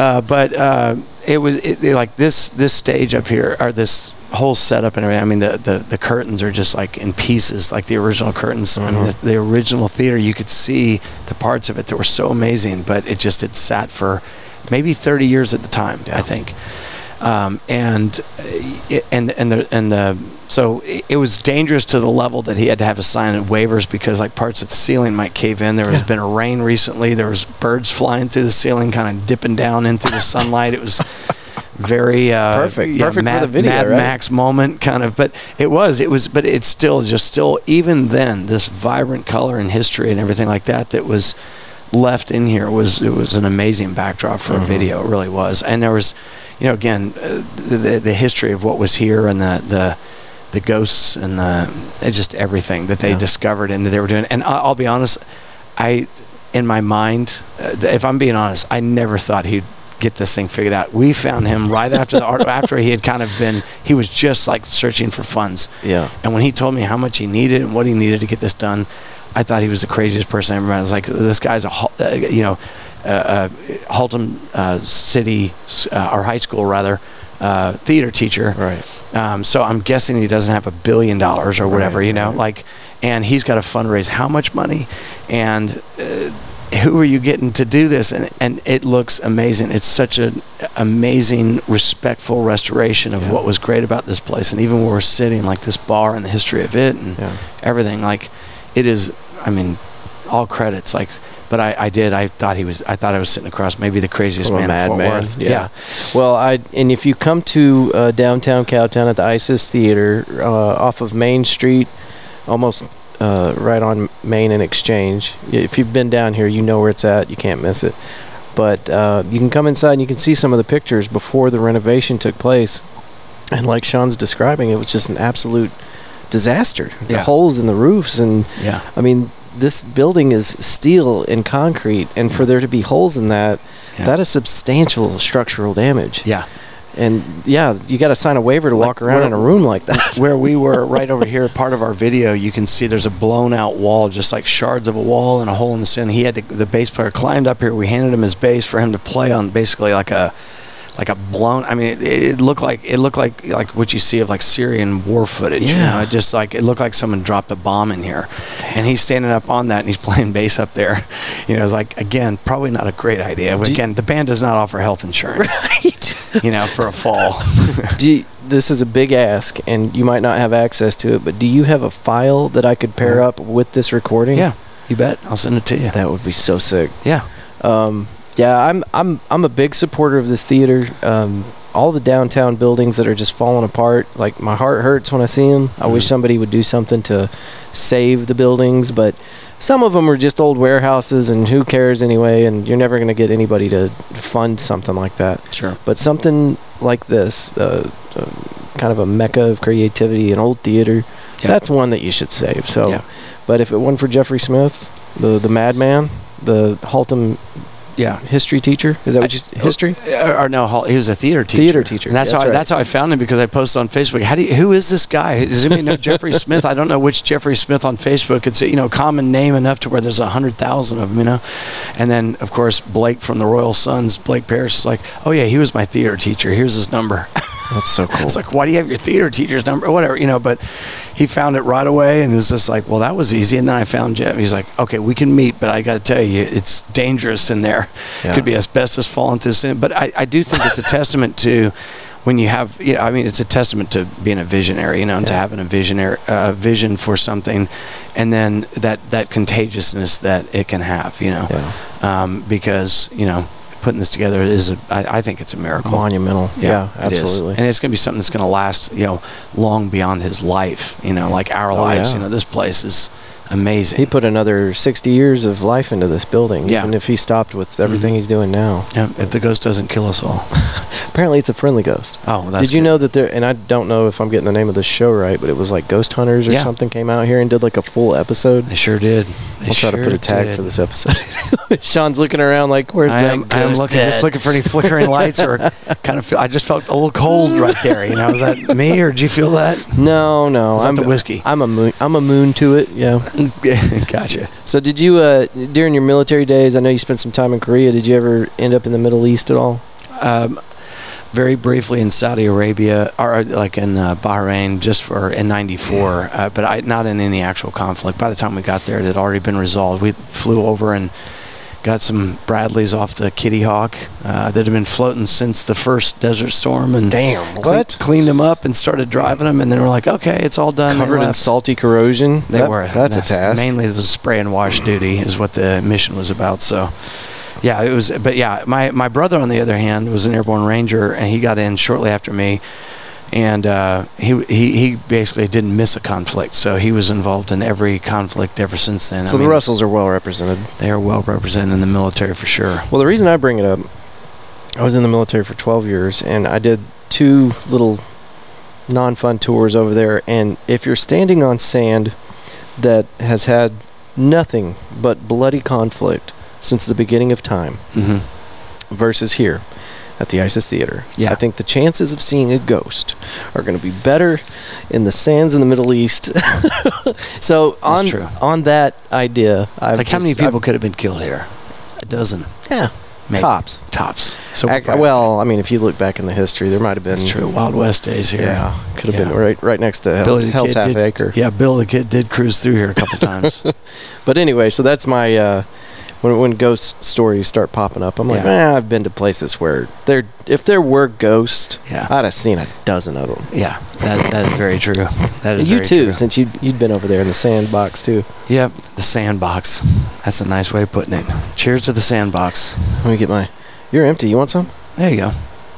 uh, but uh, it was it, it- like this this stage up here or this whole setup and everything. I mean, the, the the curtains are just like in pieces, like the original curtains. I mean, the, the original theater. You could see the parts of it that were so amazing, but it just had sat for maybe thirty years at the time. I think um, and uh, it- and and the and the so it, it was dangerous to the level that he had to have a sign of waivers because like parts of the ceiling might cave in. There has been a rain recently. There was birds flying through the ceiling, kind of dipping down into the sunlight. It was very uh, Perfect. yeah, Perfect for Mad, the video, Mad right? Max moment, kind of. But it was, it was, but it's still just still even then this vibrant color and history and everything like that that was left in here was it was an amazing backdrop for a video. It really was, and there was, you know, again, uh, the the history of what was here and the the the ghosts and the just everything that they Yeah. discovered and that they were doing. And I- I'll be honest, I in my mind, uh, if I'm being honest, I never thought he'd get this thing figured out. We found him right after the art, after he had kind of been he was just like searching for funds. Yeah. And when he told me how much he needed and what he needed to get this done, I thought he was the craziest person I ever met. I was like, this guy's a, uh, you know, uh, uh, Haltom uh, City, uh, or high school rather, uh, theater teacher. Right. Um, so I'm guessing he doesn't have a billion dollars or whatever, Right, you know, right. like, and he's got to fundraise how much money, and uh, who are you getting to do this? And and it looks amazing. It's such an amazing, respectful restoration of Yeah. what was great about this place, and even where we're sitting, like this bar and the history of it, and Yeah. everything. Like, it is. I mean, all credits. Like. But I, I did. I thought he was. I thought I was sitting across maybe the craziest From a man in Fort madman, Worth. yeah. Well, I and if you come to uh, downtown Cowtown at the Isis Theater uh, off of Main Street, almost uh, right on Main and Exchange. If you've been down here, you know where it's at. You can't miss it. But uh, you can come inside and you can see some of the pictures before the renovation took place. And like Sean's describing, it was just an absolute disaster. The Yeah. holes in the roofs and Yeah. I mean, this building is steel and concrete, and for there to be holes in that, Yeah. that is substantial structural damage. Yeah. And yeah, you got to sign a waiver to Like, walk around where- in a room like that. where we were right over here part of our video you can see there's a blown out wall just like shards of a wall and a hole in the ceiling he had to the bass player climbed up here we handed him his bass for him to play on basically like a like a blown i mean it, it looked like it looked like like what you see of like syrian war footage you Yeah. know? It just like it looked like someone dropped a bomb in here. And he's standing up on that and he's playing bass up there. You know it's like again probably not a great idea. But Do you- again the band does not offer health insurance Right. you know for a fall. Do you, this is a big ask, and you might not have access to it, but do you have a file that I could pair up with this recording? yeah. You bet. I'll send it to you. That would be so sick. yeah. Um, yeah, I'm I'm I'm a big supporter of this theater. Um, all the downtown buildings that are just falling apart, like my heart hurts when I see them. I wish Mhm. somebody would do something to save the buildings, but some of them are just old warehouses, and who cares anyway? And you're never going to get anybody to fund something like that. sure But something like this, uh, uh, kind of a mecca of creativity, an old theater, Yeah. that's one that you should save. So, Yeah. but if it wasn't for Jeffrey Smith, the the madman, the Haltom yeah history teacher, is that what you s- history? Uh, or no, he was a theater teacher. Theater teacher, And that's, that's how I, that's how I found him because I posted on Facebook. How do you, who is this guy? Does anybody know Jeffrey Smith? I don't know which Jeffrey Smith on Facebook. It's a, you know common name enough to where there's a hundred thousand of them. You know, and then of course Blake from the Royal Sons, Blake Parrish is like, oh yeah, he was my theater teacher. Here's his number. That's so cool. It's like, why do you have your theater teacher's number? Whatever, you know. But he found it right away, and was just like, well, that was easy. And then I found Jeff. He's like, okay, we can meet, but I got to tell you, it's dangerous in there. Yeah. Could be asbestos falling through. sin- But I, I do think it's a testament to when you have, you know, I mean, it's a testament to being a visionary, you know, and to having a visionary uh, vision for something, and then that that contagiousness that it can have, you know, yeah, um, because you know. Putting this together is, a, I, I think it's a miracle. monumental. Yeah, it is. absolutely. And it's going to be something that's going to last, you know, long beyond his life. You know, like our Oh, lives. yeah. You know, this place is amazing. He put another 60 years of life into this building, Yeah. even if he stopped with everything Mhm. he's doing now. yeah, if the ghost doesn't kill us all. Apparently, it's a friendly ghost. Oh, that's Did you good. know that there? And I don't know if I'm getting the name of the show right, but it was like Ghost Hunters or Yeah. something came out here and did like a full episode. They sure did. They I'll try to put a tag did. for this episode. Sean's looking around like, "Where's I that am, I am looking, at? just looking for any flickering lights, or kind of. Feel, I just felt a little cold right there. You know, was that me, or did you feel that? No, no, I'm the whiskey? I'm a moon, I'm a moon to it. Yeah. gotcha. So did you uh, during your military days? I know you spent some time in Korea. Did you ever end up in the Middle East at all? Um, very briefly in Saudi Arabia, or like in uh, Bahrain, just for in '94, uh, but I, not in any actual conflict. By the time we got there, it had already been resolved. We flew over and got some Bradleys off the Kitty Hawk uh, that had been floating since the first Desert Storm, and Damn, cle- cleaned them up and started driving them, and then we're like, okay, it's all done. Covered in salty corrosion. They That- were. That's a task. Mainly, it was spray and wash duty is what the mission was about. So, yeah, it was. But yeah, my my brother on the other hand was an airborne ranger, and he got in shortly after me, and uh, he he he basically didn't miss a conflict. So he was involved in every conflict ever since then. So I the mean, Russells are well represented. they are well represented in the military for sure. Well, the reason I bring it up, I was in the military for 12 years, and I did two little non-fun tours over there. And if you're standing on sand that has had nothing but bloody conflict since the beginning of time, hmm versus here at the Isis Theater, Yeah. I think the chances of seeing a ghost are going to be better in the sands in the Middle East. so on on that idea, I've Like how many just- I've- people could have been killed here? A dozen, yeah, maybe. tops. Tops. So Ac- well, I mean, if you look back in the history, there might have been. that's true. Wild West days here. Yeah, could have been right right next to Hell's, Hell's Half did- Acre. Yeah, Bill the kid did cruise through here a couple times. But anyway, so that's my uh, when when ghost stories start popping up. I'm like, Yeah. eh, I've been to places where there if there were ghosts, Yeah. I'd have seen a dozen of them. Yeah, that, that is very true. That is you too, true. since you you'd been over there in the sandbox too. Yep, the sandbox. That's a nice way of putting it. Cheers to the sandbox. Let me get my. You're empty. You want some? There you go.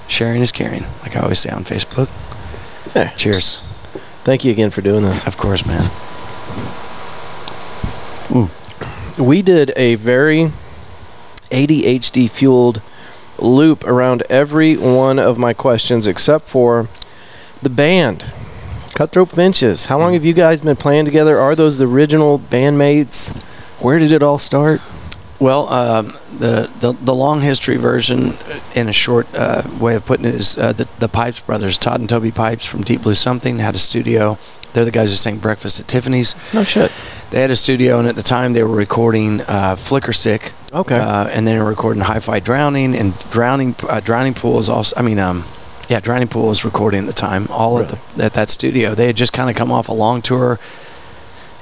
Sharing is caring, like I always say on Facebook. Yeah. Cheers. Thank you again for doing this. Of course, man. We did a very ADHD fueled loop around every one of my questions except for the band. Cutthroat Finches. How long have you guys been playing together? Are those the original bandmates? Where did it all start? Well, um, the, the the long history version, uh, in a short uh, way of putting it, is uh, the the Pipes brothers, Todd and Toby Pipes from Deep Blue Something, had a studio. They're the guys who sang Breakfast at Tiffany's. No shit. They had a studio, and at the time they were recording uh, Flickerstick, Okay. uh, and then they were recording Hi-Fi Drowning, and Drowning uh, Drowning Pool is also. I mean, um, yeah, Drowning Pool was recording at the time, all at the at that studio. They had just kind of come off a long tour,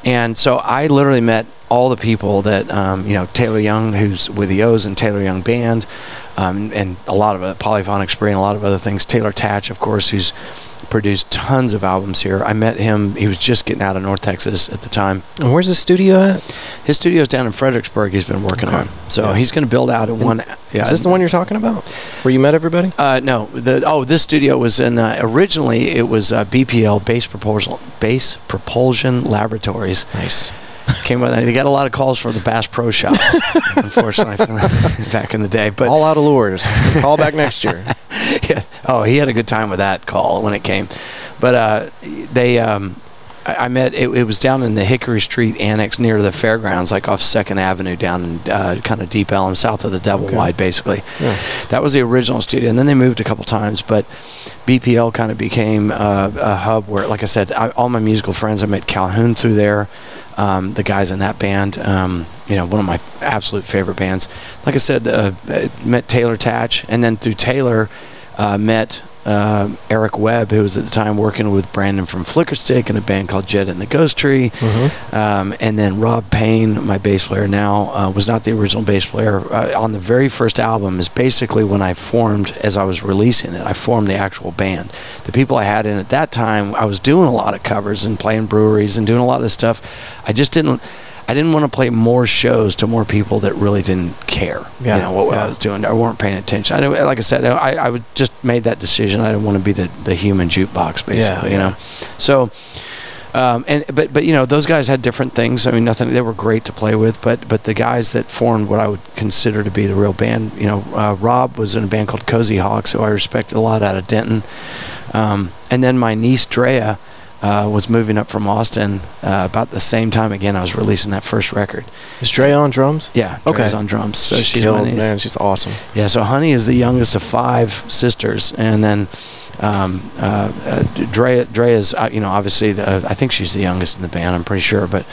and so I literally met all the people that um, you know Taylor Young, who's with the O's and Taylor Young Band, um, and a lot of uh, Polyphonic Spree and a lot of other things. Taylor Tatsch, of course, who's produced tons of albums here. I met him. He was just getting out of North Texas at the time. and where's his studio at? His studio's down in Fredericksburg. He's been working Okay. on, so Yeah. he's going to build out in one. Yeah, Is this the one you're talking about? Where you met everybody? Uh, no, the oh, this studio was in uh, originally it was uh, BPL Bass Propulsion Bass Propulsion Laboratories. Nice. Came with they got a lot of calls for the Bass Pro Shop, unfortunately, back in the day. But all out of lures. Call back next year. yeah, oh, he had a good time with that call when it came. But uh, they, um, I, I met. It, it was down in the Hickory Street Annex near the fairgrounds, like off Second Avenue, down in uh, kind of Deep Ellum, south of the Double Okay. Wide, basically. Yeah. That was the original studio, and then they moved a couple times. But BPL kind of became uh, a hub where, like I said, I, all my musical friends. I met Calhoun through there. Um, the guys in that band, um, you know, one of my absolute favorite bands. Like I said, uh, met Taylor Tatsch, and then through Taylor, uh, met uh, Eric Webb, who was at the time working with Brandon from Flickerstick and a band called Jet and the Ghost Tree. Mm-hmm. Um, and then Rob Payne, my bass player now, uh, was not the original bass player. Uh, on the very first album is basically when I formed, as I was releasing it, I formed the actual band. The people I had in at that time, I was doing a lot of covers and playing breweries and doing a lot of this stuff. I just didn't. I didn't want to play more shows to more people that really didn't care, Yeah, you know, what I yeah. was doing or weren't paying attention. I don't, like I said, I, I would just made that decision. I didn't want to be the, the human jukebox, basically, you yeah. know. So Um, and but but you know those guys had different things. I mean, nothing. They were great to play with, but but the guys that formed what I would consider to be the real band. You know, uh, Rob was in a band called Cozy Hawk, who I respected a lot out of Denton. Um, and then my niece Drea uh, was moving up from Austin uh, about the same time again. I was releasing that first record. Is Dre on drums? Yeah, Okay. Drea's on drums. So she's, killed, man. She's awesome. Yeah, so Honey is the youngest of five sisters, and then um, uh, uh, Drea, Drea is, uh, you know, obviously, the, I think she's the youngest in the band. I'm pretty sure, but,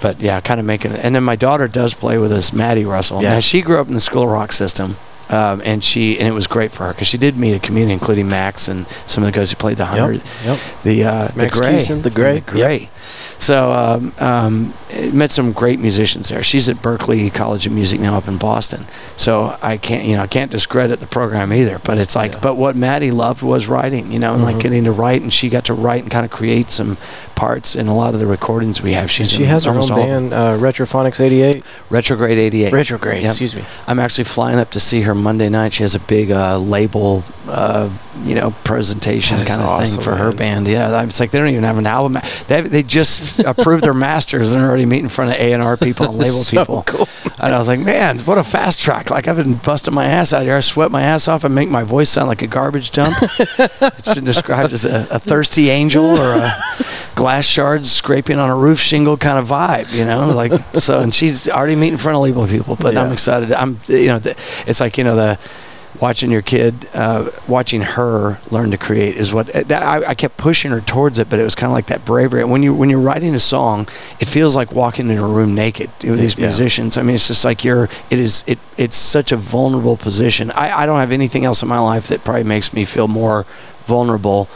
but yeah, kind of making it. And then my daughter does play with us, Maddie Russell. Yeah. Now she grew up in the School of Rock system. Um, and she and it was great for her because she did meet a community, including Max and some of the guys who played the hundred, Yep. the uh, the Gray, Cusin, the Gray, the Gray. So um, um, met some great musicians there. She's at Berklee College of Music now up in Boston. So I can't, you know, I can't discredit the program either. But it's like, Yeah. but what Maddie loved was writing, you know, and like Mhm. getting to write, and she got to write and kind of create some parts in a lot of the recordings we have. She's She has her own almost all of them. band, uh, Retrophonics 88. Retrograde '88. Retrograde, Yep. excuse me. I'm actually flying up to see her Monday night. She has a big uh, label, uh, you know, presentation That's kind of awesome, thing for her band. Yeah, it's like they don't even have an album. They they just approved their masters and already meeting in front of A and R people and label So people. cool. And I was like, man, what a fast track! Like I've been busting my ass out here. I sweat my ass off and make my voice sound like a garbage dump. it's been described as a, a thirsty angel or a glass shards scraping on a roof shingle kind of vibe, you know, like so. And she's already meeting in front of label people, but I'm excited. I'm, you know, the, it's like you know the watching your kid, uh, watching her learn to create is what that, I, I kept pushing her towards it, but it was kind of like that bravery. When you when you're writing a song, it feels like walking in a room naked with these Yeah. musicians. I mean, it's just like you're. It is. It. It's such a vulnerable position. I, I don't have anything else in my life that probably makes me feel more vulnerable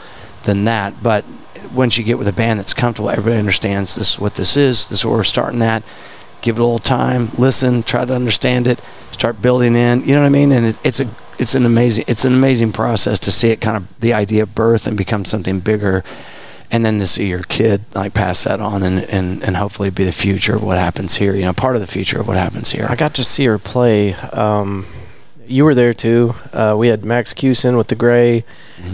than that. But once you get with a band that's comfortable, everybody understands this is what this is. This is where we're starting at. Give it a little time, listen, try to understand it, start building in. You know what I mean? And it, it's a it's an amazing it's an amazing process to see it kind of the idea of birth and become something bigger, and then to see your kid like pass that on and and, and hopefully be the future of what happens here. You know, part of the future of what happens here. I got to see her play. Um, you were there too. Uh, we had Max Cusin with the Gray,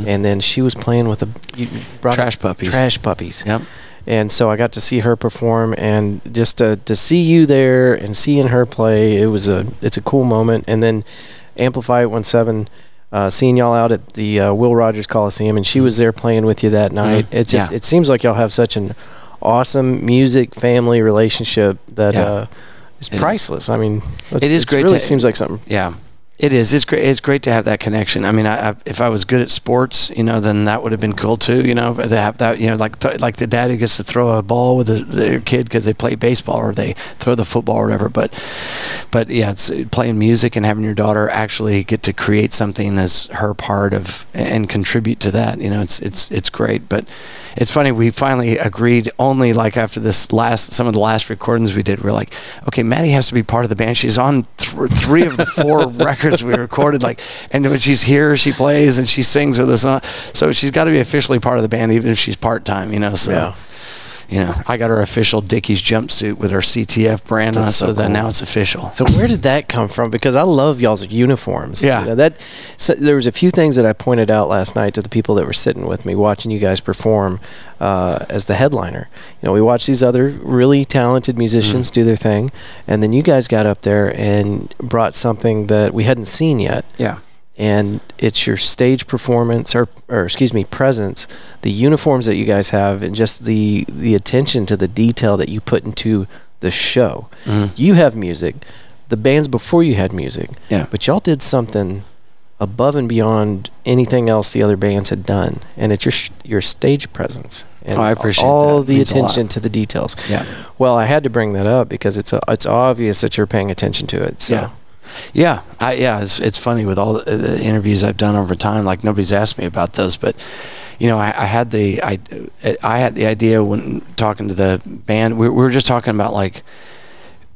and then she was playing with the Mm-hmm. Trash Puppies. Trash puppies. Yep. And so I got to see her perform, and just to, to see you there and seeing her play, it was a it's a cool moment. And then Amplify One Seven, uh, seeing y'all out at the uh, Will Rogers Coliseum, and she was there playing with you that night. Mhm. It just Yeah. it seems like y'all have such an awesome music family relationship that Yeah. uh, is It is. priceless. I mean, it's- is it great Really to- seems like something. Yeah, it is. It's great. It's great to have that connection. I mean, I, I, if I was good at sports, you know, then that would have been cool too. You know, to have that. You know, like th- like the dad who gets to throw a ball with his, their kid because they play baseball or they throw the football or whatever. But but yeah, it's playing music and having your daughter actually get to create something as her part of and contribute to that. You know, it's it's it's great. But it's funny. We finally agreed only like after this last some of the last recordings we did. We're like, okay, Maddie has to be part of the band. She's on th- three of the four records we recorded. Like, and when she's here, she plays and she sings with us. So she's got to be officially part of the band, even if she's part time. You know, so. Yeah. You know, I got her official Dickies jumpsuit with her CTF brand on, it, so, so that cool. now it's official. So where did that come from? Because I love y'all's uniforms. Yeah. You know, that so there was a few things that I pointed out last night to the people that were sitting with me watching you guys perform uh, as the headliner. You know, we watched these other really talented musicians do their thing, and then you guys got up there and brought something that we hadn't seen yet. Yeah. And it's your stage performance, or, or excuse me, presence, the uniforms that you guys have, and just the the attention to the detail that you put into the show Mhm. you have music the bands before you had music Yeah. but y'all did something above and beyond anything else the other bands had done and it's your your stage presence and Oh, I appreciate all that. the attention to the details Yeah. well i had to bring that up because it's a, it's obvious that you're paying attention to it so Yeah. Yeah, I, yeah. It's it's funny with all the, interviews I've done over time. Like nobody's asked me about those, but you know, I, I had the I, I had the idea when talking to the band. We, we were just talking about like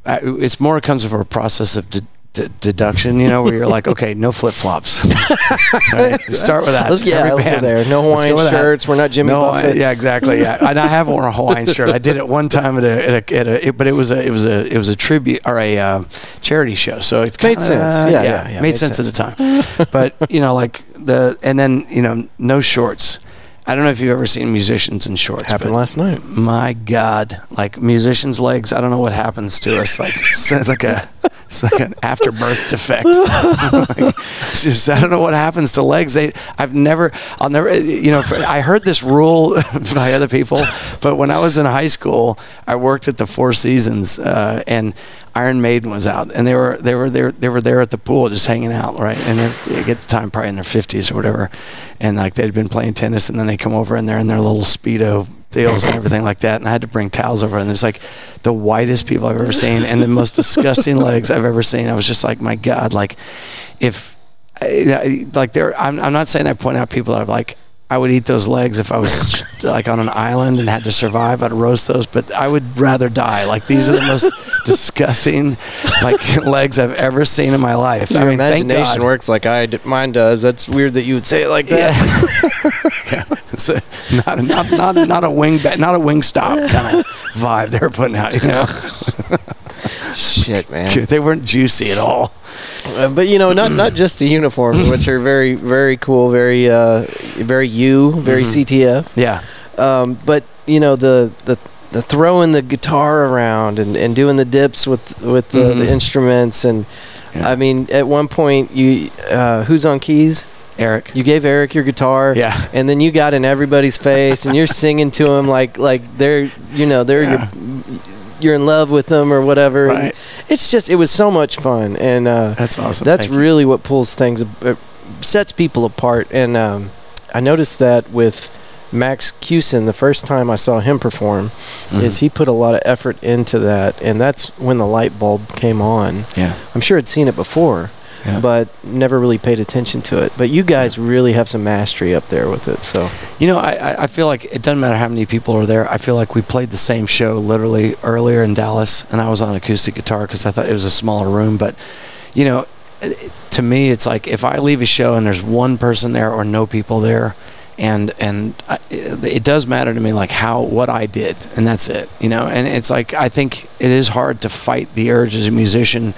I, it's more comes from a process of. De- de- deduction, you know, where you're like, okay, no flip flops. right? Start with that. let's get Every band. there no hawaiian with that. shirts we're not jimmy no, buffett yeah, exactly. Yeah, and I have worn a Hawaiian shirt. I did it one time at a, at a, at a it, but it was a, it was a, it was a tribute or a uh, charity show. So it's Made kinda- sense. Yeah, yeah, yeah, made, made sense, sense. at the time. but you know, like the and then you know, no shorts. I don't know if you've ever seen musicians in shorts. Happened last night. My God, like musicians' legs. I don't know what happens to us. Like it's like a it's like an afterbirth defect. like, just I don't know what happens to legs. They I've never I'll never you know I heard this rule by other people, but when I was in high school, I worked at the Four Seasons uh, and Iron Maiden was out, and they were they were there they were there at the pool just hanging out, right? And they get the time probably in their fifties or whatever, and like they'd been playing tennis, and then they come over and they're in their little speedo deals and everything like that, and I had to bring towels over, and there's like the whitest people I've ever seen, and the most disgusting legs I've ever seen. I was just like, my God, like if like there, I'm I'm not saying I point out people that are like I would eat those legs if I was like on an island and had to survive. I'd roast those, but I would rather die. Like these are the most disgusting like legs I've ever seen in my life. Your I mean, imagination works like I d- mine does. That's weird that you would say it like that. Yeah, yeah. It's a, not, not not not a wing not a Wingstop kind of vibe they're putting out. You know, Shit, man. they weren't juicy at all. Uh, but you know, not not just the uniforms, which are very very cool, very uh, very you, very CTF. Yeah, Um, but you know the the the throwing the guitar around and, and doing the dips with with the, Mhm. the instruments and Yeah. I mean at one point you uh, who's on keys Eric. you gave Eric your guitar Yeah. and then you got in everybody's face and you're singing to them like like they're you know they're Yeah. your, you're in love with them or whatever Right. it's just it was so much fun and uh, That's awesome. that's Thank you. really what pulls things uh, sets people apart and um, i noticed that with max Cusin, the first time i saw him perform Mhm. is he put a lot of effort into that and that's when the light bulb came on Yeah. i'm sure i'd seen it before Yeah. but never really paid attention to it but you guys really have some mastery up there with it so You know, I, I- I feel like it doesn't matter how many people are there. I feel like we played the same show literally earlier in Dallas, and I was on acoustic guitar because I thought it was a smaller room. But, you know, to me, it's like if I leave a show and there's one person there or no people there, and and I, it does matter to me like how what I did, and that's it. You know, and it's like I think it is hard to fight the urge as a musician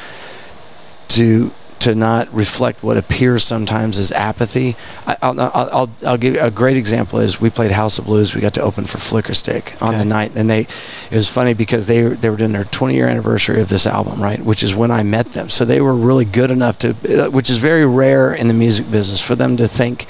to to not reflect what appears sometimes as apathy. I, I'll, I'll, I'll, I'll give you a great example is we played House of Blues. We got to open for Flickerstick on Okay. the night, and they it was funny because they they were doing their 20 year anniversary of this album, right? Which is when I met them. So they were really good enough to, uh, which is very rare in the music business, for them to think.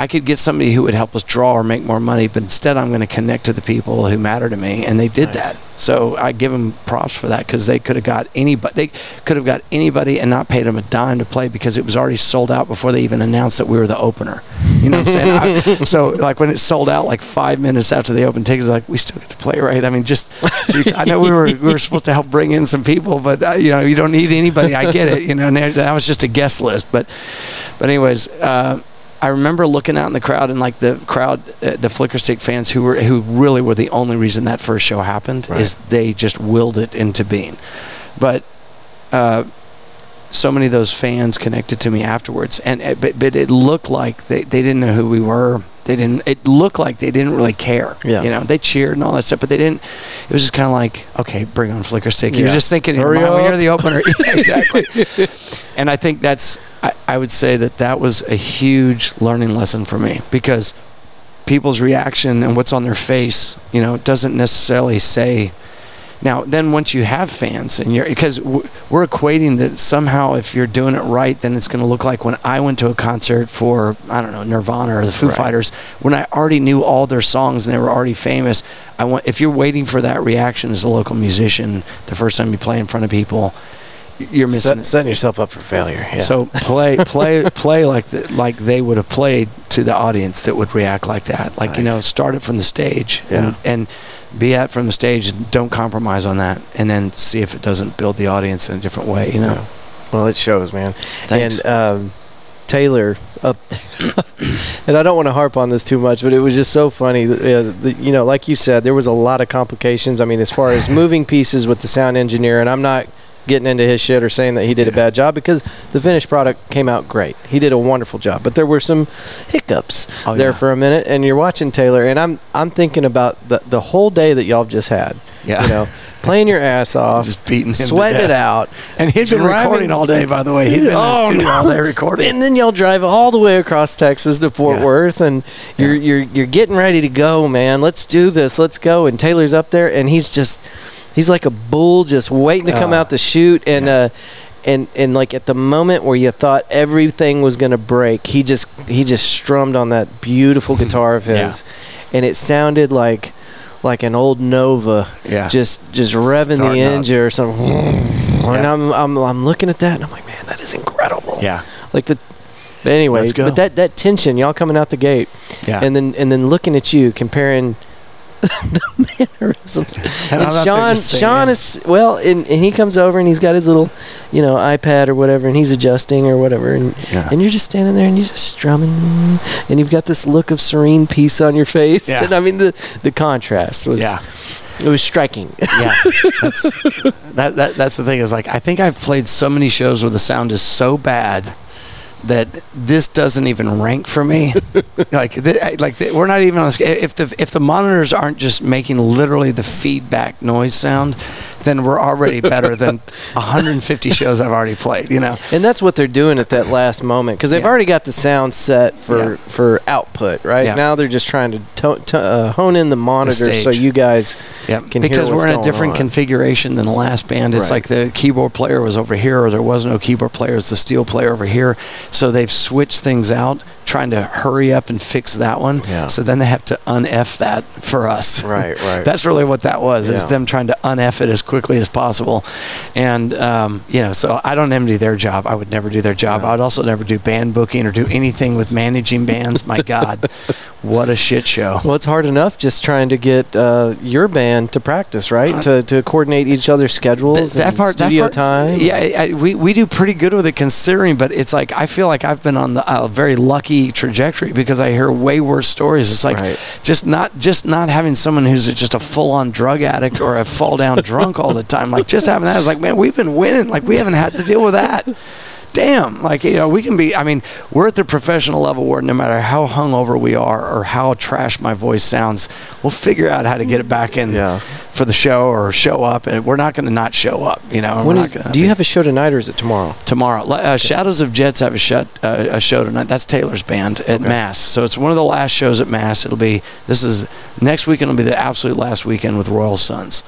I could get somebody who would help us draw or make more money, but instead I'm going to connect to the people who matter to me, and they did Nice. that. So I give them props for that because they could have got anybody. They could have got anybody and not paid them a dime to play because it was already sold out before they even announced that we were the opener. You know what I'm saying? I, so like when it sold out, like five minutes after they opened tickets, like we still get to play, right? I mean, just I know we were we were supposed to help bring in some people, but uh, you know you don't need anybody. I get it. You know, and that was just a guest list, but but anyways. Uh, I remember looking out in the crowd and like the crowd, uh, the Flickerstick fans who were who really were the only reason that first show happened Right. is they just willed it into being. But uh, so many of those fans connected to me afterwards, and uh, but, but it looked like they, they didn't know who we were. They didn't. It looked like they didn't really care. Yeah. You know, they cheered and all that stuff, but they didn't. It was just kind of like, okay, bring on Flickerstick. You're just thinking Hurry mind when you're the opener. Yeah, exactly. and I think that's. I, I would say that that was a huge learning lesson for me because people's reaction and what's on their face, you know, doesn't necessarily say. Now, then once you have fans and you're because we're equating that somehow if you're doing it right, then it's going to look like when I went to a concert for I don't know Nirvana or the Foo Right. Fighters when I already knew all their songs and they were already famous. I want if you're waiting for that reaction as a local musician the first time you play in front of people, you're missing Set, setting yourself up for failure yeah. So play, play, play like the, like they would have played to the audience that would react like that. Like you know, start it from the stage Yeah. and, and be at from the stage and don't compromise on that, and then see if it doesn't build the audience in a different way. You know, Yeah. well it shows man Thanks. And um, Taylor up, and I don't want to harp on this too much, but it was just so funny. Uh, the, you know, like you said, there was a lot of complications. I mean, as far as moving pieces with the sound engineer, and I'm not getting into his shit or saying that he did a bad job because the finished product came out great. He did a wonderful job, but there were some hiccups Oh, there yeah. for a minute. And you're watching Taylor, and I'm I'm thinking about the the whole day that y'all just had. Yeah. you know, playing your ass off, Just beating sweating it out. And he'd been Driving- recording all day, by the way. He'd been Oh, in the oh, studio no. all day recording. And then y'all drive all the way across Texas to Fort Yeah. Worth, and you're you're you're getting ready to go, man. Let's do this. Let's go. And Taylor's up there, and he's just he's like a bull, just waiting to come Ah. out to shoot. And uh, and and like at the moment where you thought everything was gonna break, he just he just strummed on that beautiful guitar of Yeah. his, and it sounded like like an old Nova, Yeah. just just revving the Starting up. engine or something. And I'm, I'm I'm looking at that, and I'm like, man, that is incredible yeah. like the anyway but that that tension y'all coming out the gate Yeah. and then and then looking at you comparing the mannerisms And and, I'm out there sean sean is well and, and he comes over and he's got his little you know ipad or whatever and he's adjusting or whatever and Yeah. and you're just standing there and you're just strumming and you've got this look of serene peace on your face Yeah. and i mean the the contrast was Yeah. it was striking yeah, that's that, that. That's the thing is like I think I've played so many shows where the sound is so bad that this doesn't even rank for me. like, th- like th- we're not even on. The, if the if the monitors aren't just making literally the feedback noise sound, then we're already better than 150 shows I've already played. You know. And that's what they're doing at that last moment because they've Yeah. already got the sound set for Yeah. for output, right? Yeah. Now they're just trying to, to, to uh, hone in the monitor so you guys Yeah, can hear because we're in a different on. configuration than the last band. It's Right. like the keyboard player was over here, or there was no keyboard player. It's the steel player over here. So they've switched things out, trying to hurry up and fix that one. Yeah. So then they have to un-F that for us. Right, right. That's really what that was. Is them trying to un-F it as quickly as possible. And um, you know, so I don't envy their job. I would never do their job. I would also never do band booking or do anything with managing bands. My God, what a shit show. Well, it's hard enough just trying to get uh, your band to practice, right? to, to coordinate each other's schedules Th- and studio time. Yeah, I, I- we we do pretty good with it considering, but it's like I feel like I've been on the a very lucky trajectory because I hear way worse stories. It's like Right. just not just not having someone who's just a full on drug addict or a fall down drunk all the time. Like just having that is like, man, we've been winning. Like we haven't had to deal with that. Damn, like you know, we can be. I mean, we're at the professional level where no matter how hungover we are or how trash my voice sounds, we'll figure out how to get it back in Yeah. for the show or show up, and we're not going to not show up. You know, When is, do you have a show tonight or is it tomorrow? tomorrow? Uh, Shadows of Jets have a, shut, uh, a show tonight. That's Taylor's band at Okay. Mass, so it's one of the last shows at Mass. It'll be this is next weekend. Will be the absolute last weekend with Royal Sons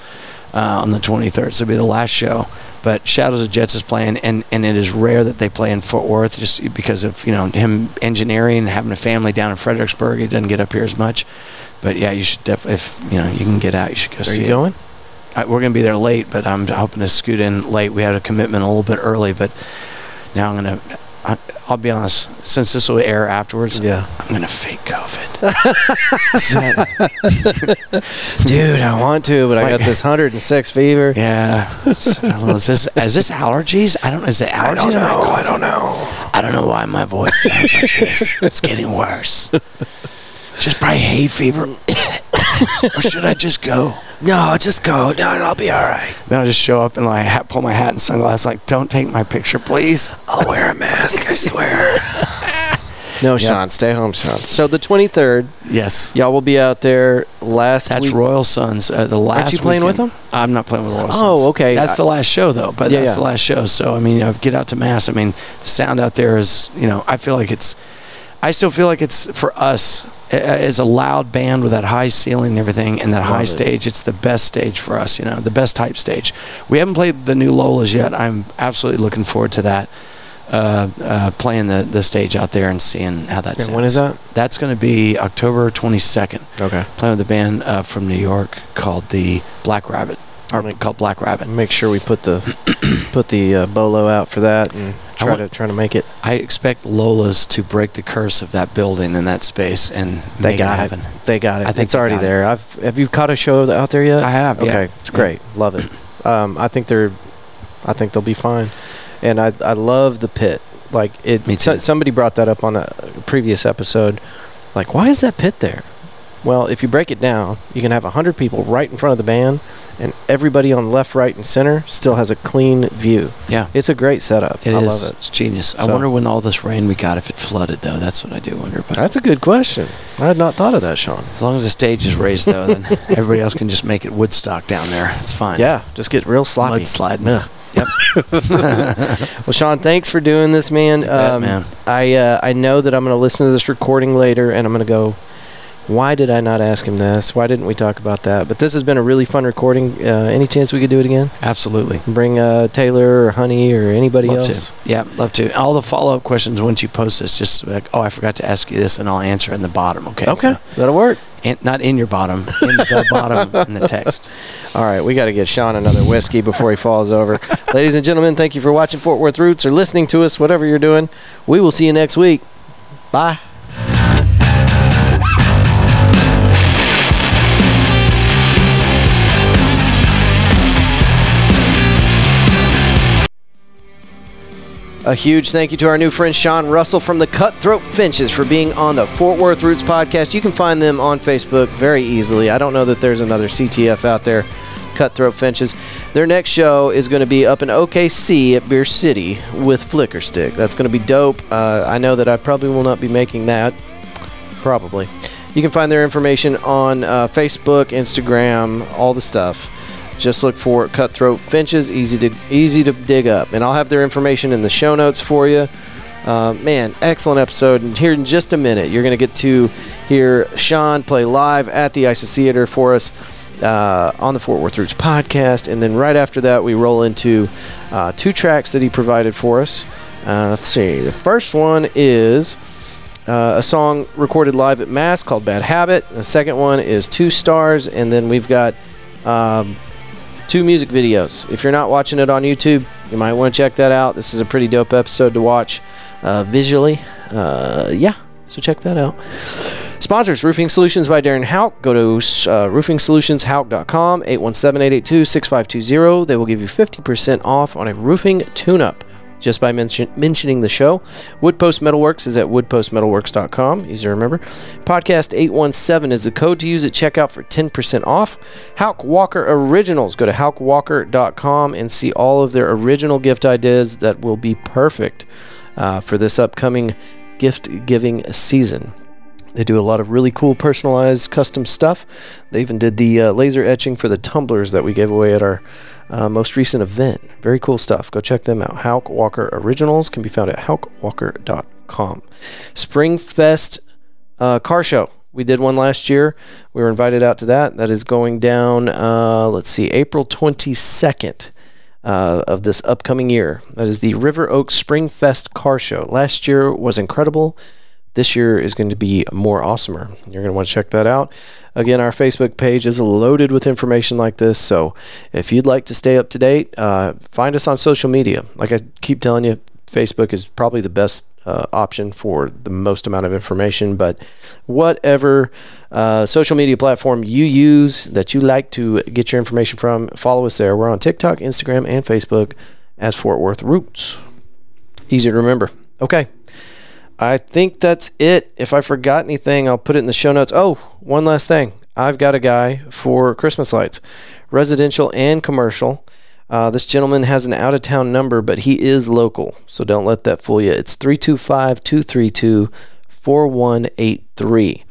uh, on the 23rd. So it'll be the last show. But Shadows of Jets is playing, and, and it is rare that they play in Fort Worth just because of you know him engineering and having a family down in Fredericksburg. He doesn't get up here as much. But yeah, you should definitely if you know you can get out, you should go Are see you it. going? I, we're going to be there late, but I'm hoping to scoot in late. We had a commitment a little bit early, but now I'm going to. I'll be honest. Since this will air afterwards, Yeah. I'm going to fake COVID. Dude, I want to, but I got this 106 fever. yeah. So, I don't know, is this is this allergies? I don't. Is it allergies? Oh I don't know. I don't know. I don't know why my voice sounds like this. It's getting worse. Just probably hay fever. or should I just go? No, just go. No, I'll be all right. Then I just show up and like hat, pull my hat and sunglasses. Like, don't take my picture, please. I'll wear a mask, I swear. no, Yeah. Sean, stay home, Sean. So the 23rd, Yes. y'all will be out there last That's week. Royal Sons. Uh, the last. Are you playing with them? I'm not playing with Royal Sons. Oh, okay. That's I- the last show though. But Yeah, that's yeah. the last show. So I mean, you know, get out to mass. I mean, the sound out there is, you know, I feel like it's. I still feel like it's for us as a loud band with that high ceiling and everything, and that high it. stage. It's the best stage for us. You know, the best type stage. We haven't played the new Lolas yet. I'm absolutely looking forward to that. Uh, uh, playing the, the stage out there and seeing how that And sounds. when is that? That's going to be October 22nd Okay. playing with a band uh, from New York called the Black Rabbit, or called Black Rabbit. Make sure we put the put the uh, bolo out for that and try want- to try to make it. I expect Lola's to break the curse of that building and that space, and They got it happen. They got it. I think it's already got it. there. I've have you caught a show out there yet? I have, yeah. Okay, it's great. Love it. Um, I think they're, I think they'll be fine, and I I love the pit. Like it. Me so- somebody brought that up on the previous episode. Like, why is that pit there? Well, if you break it down, you can have 100 people right in front of the band, and everybody on left, right, and center still has a clean view. Yeah. It's a great setup. It I is. love it. It's genius. I wonder when all this rain we got if it flooded though. That's what I do wonder. But That's a good question. I had not thought of that, Sean. as long as the stage is raised though, then everybody else can just make it Woodstock down there. It's fine. Yeah, just get real sloppy. Mudsliding. Ugh. Yep. Well, Sean, thanks for doing this, man. bet, man. I uh, I know that I'm going to listen to this recording later, and I'm going to go. Why did I not ask him this? Why didn't we talk about that? But this has been a really fun recording. Uh, any chance we could do it again? Absolutely. Bring uh, Taylor or Honey or anybody Love else. to. Yeah, love to. All the follow up questions once you post this, just like, oh, I forgot to ask you this, and I'll answer in the bottom. Okay. Okay, So, that'll work. and not in your bottom, in the bottom in the text. All right, we got to get Sean another whiskey before he falls over. Ladies and gentlemen, thank you for watching Fort Worth Roots or listening to us, whatever you're doing. We will see you next week. Bye. A huge thank you to our new friend Sean Russell from the Cutthroat Finches for being on the Fort Worth Roots podcast. You can find them on Facebook very easily. I don't know that there's another CTF out there, Cutthroat Finches. Their next show is going to be up in OKC at Beer City with Flickerstick. That's going to be dope. Uh, I know that I probably will not be making that. Probably. You can find their information on uh, Facebook, Instagram, all the stuff. Just look for Cutthroat Finches. Easy to easy to dig up, and I'll have their information in the show notes for you. Uh, man, excellent episode. And here in just a minute, you're going to get to hear Sean play live at the Isis Theater for us uh, on the Fort Worth Roots podcast. And then right after that, we roll into uh, two tracks that he provided for us. Uh, let's see. The first one is uh, a song recorded live at Mass called Bad Habit. The second one is Two Stars. And then we've got. Um, two music videos. If you're not watching it on YouTube, you might want to check that out. This is a pretty dope episode to watch uh, visually. Uh, yeah, so check that out. Sponsors Roofing Solutions by Darren Hauk. Go to uh, roofingsolutionshauk.com, 817 882 6520. They will give you 50% off on a roofing tune up just by mention- mentioning the show. Woodpost Metalworks is at woodpostmetalworks.com. Easy to remember. Podcast 817 is the code to use at checkout for 10% off. Hauk Walker Originals. Go to haukwalker.com and see all of their original gift ideas that will be perfect uh, for this upcoming gift giving season. They do a lot of really cool personalized custom stuff. They even did the uh, laser etching for the tumblers that we gave away at our uh, most recent event. Very cool stuff. Go check them out. Hauk Walker Originals can be found at haukwalker.com. Springfest uh, car show. We did one last year. We were invited out to that. That is going down, uh, let's see, April 22nd. Uh, of this upcoming year. That is the River Oaks Springfest Car Show. Last year was incredible. This year is going to be more awesomer. You're going to want to check that out. Again, our Facebook page is loaded with information like this. So if you'd like to stay up to date, uh, find us on social media. Like I keep telling you, Facebook is probably the best uh, option for the most amount of information. But whatever uh, social media platform you use that you like to get your information from, follow us there. We're on TikTok, Instagram, and Facebook as Fort Worth Roots. Easy to remember. Okay. I think that's it. If I forgot anything, I'll put it in the show notes. Oh, one last thing. I've got a guy for Christmas lights, residential and commercial. Uh, this gentleman has an out of town number, but he is local. So don't let that fool you. It's 325 232 4183.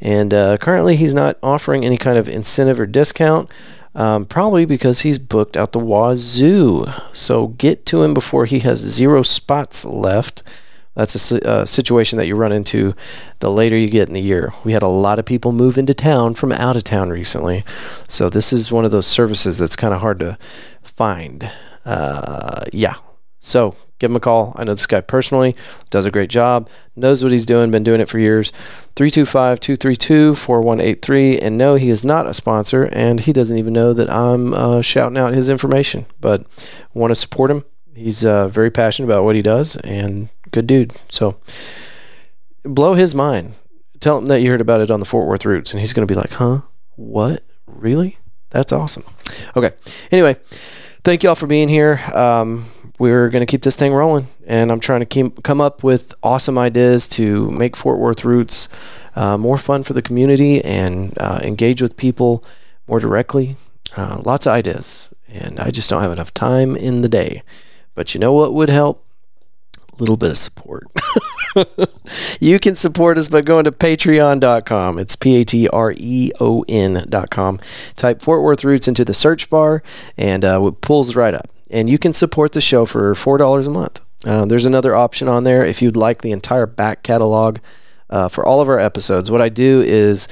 And uh, currently, he's not offering any kind of incentive or discount. Um, probably because he's booked out the wazoo. So get to him before he has zero spots left. That's a uh, situation that you run into the later you get in the year. We had a lot of people move into town from out of town recently. So this is one of those services that's kind of hard to find. Uh, yeah. So give him a call. I know this guy personally, does a great job, knows what he's doing, been doing it for years. 325 232 4183. And no, he is not a sponsor, and he doesn't even know that I'm uh, shouting out his information, but want to support him. He's uh, very passionate about what he does and good dude. So blow his mind. Tell him that you heard about it on the Fort Worth Roots, and he's going to be like, huh? What? Really? That's awesome. Okay. Anyway, thank you all for being here. Um, we're going to keep this thing rolling. And I'm trying to keep, come up with awesome ideas to make Fort Worth Roots uh, more fun for the community and uh, engage with people more directly. Uh, lots of ideas. And I just don't have enough time in the day. But you know what would help? Little bit of support. you can support us by going to patreon.com. It's P A T R E O N.com. Type Fort Worth Roots into the search bar and uh, it pulls right up. And you can support the show for $4 a month. Uh, there's another option on there if you'd like the entire back catalog uh, for all of our episodes. What I do is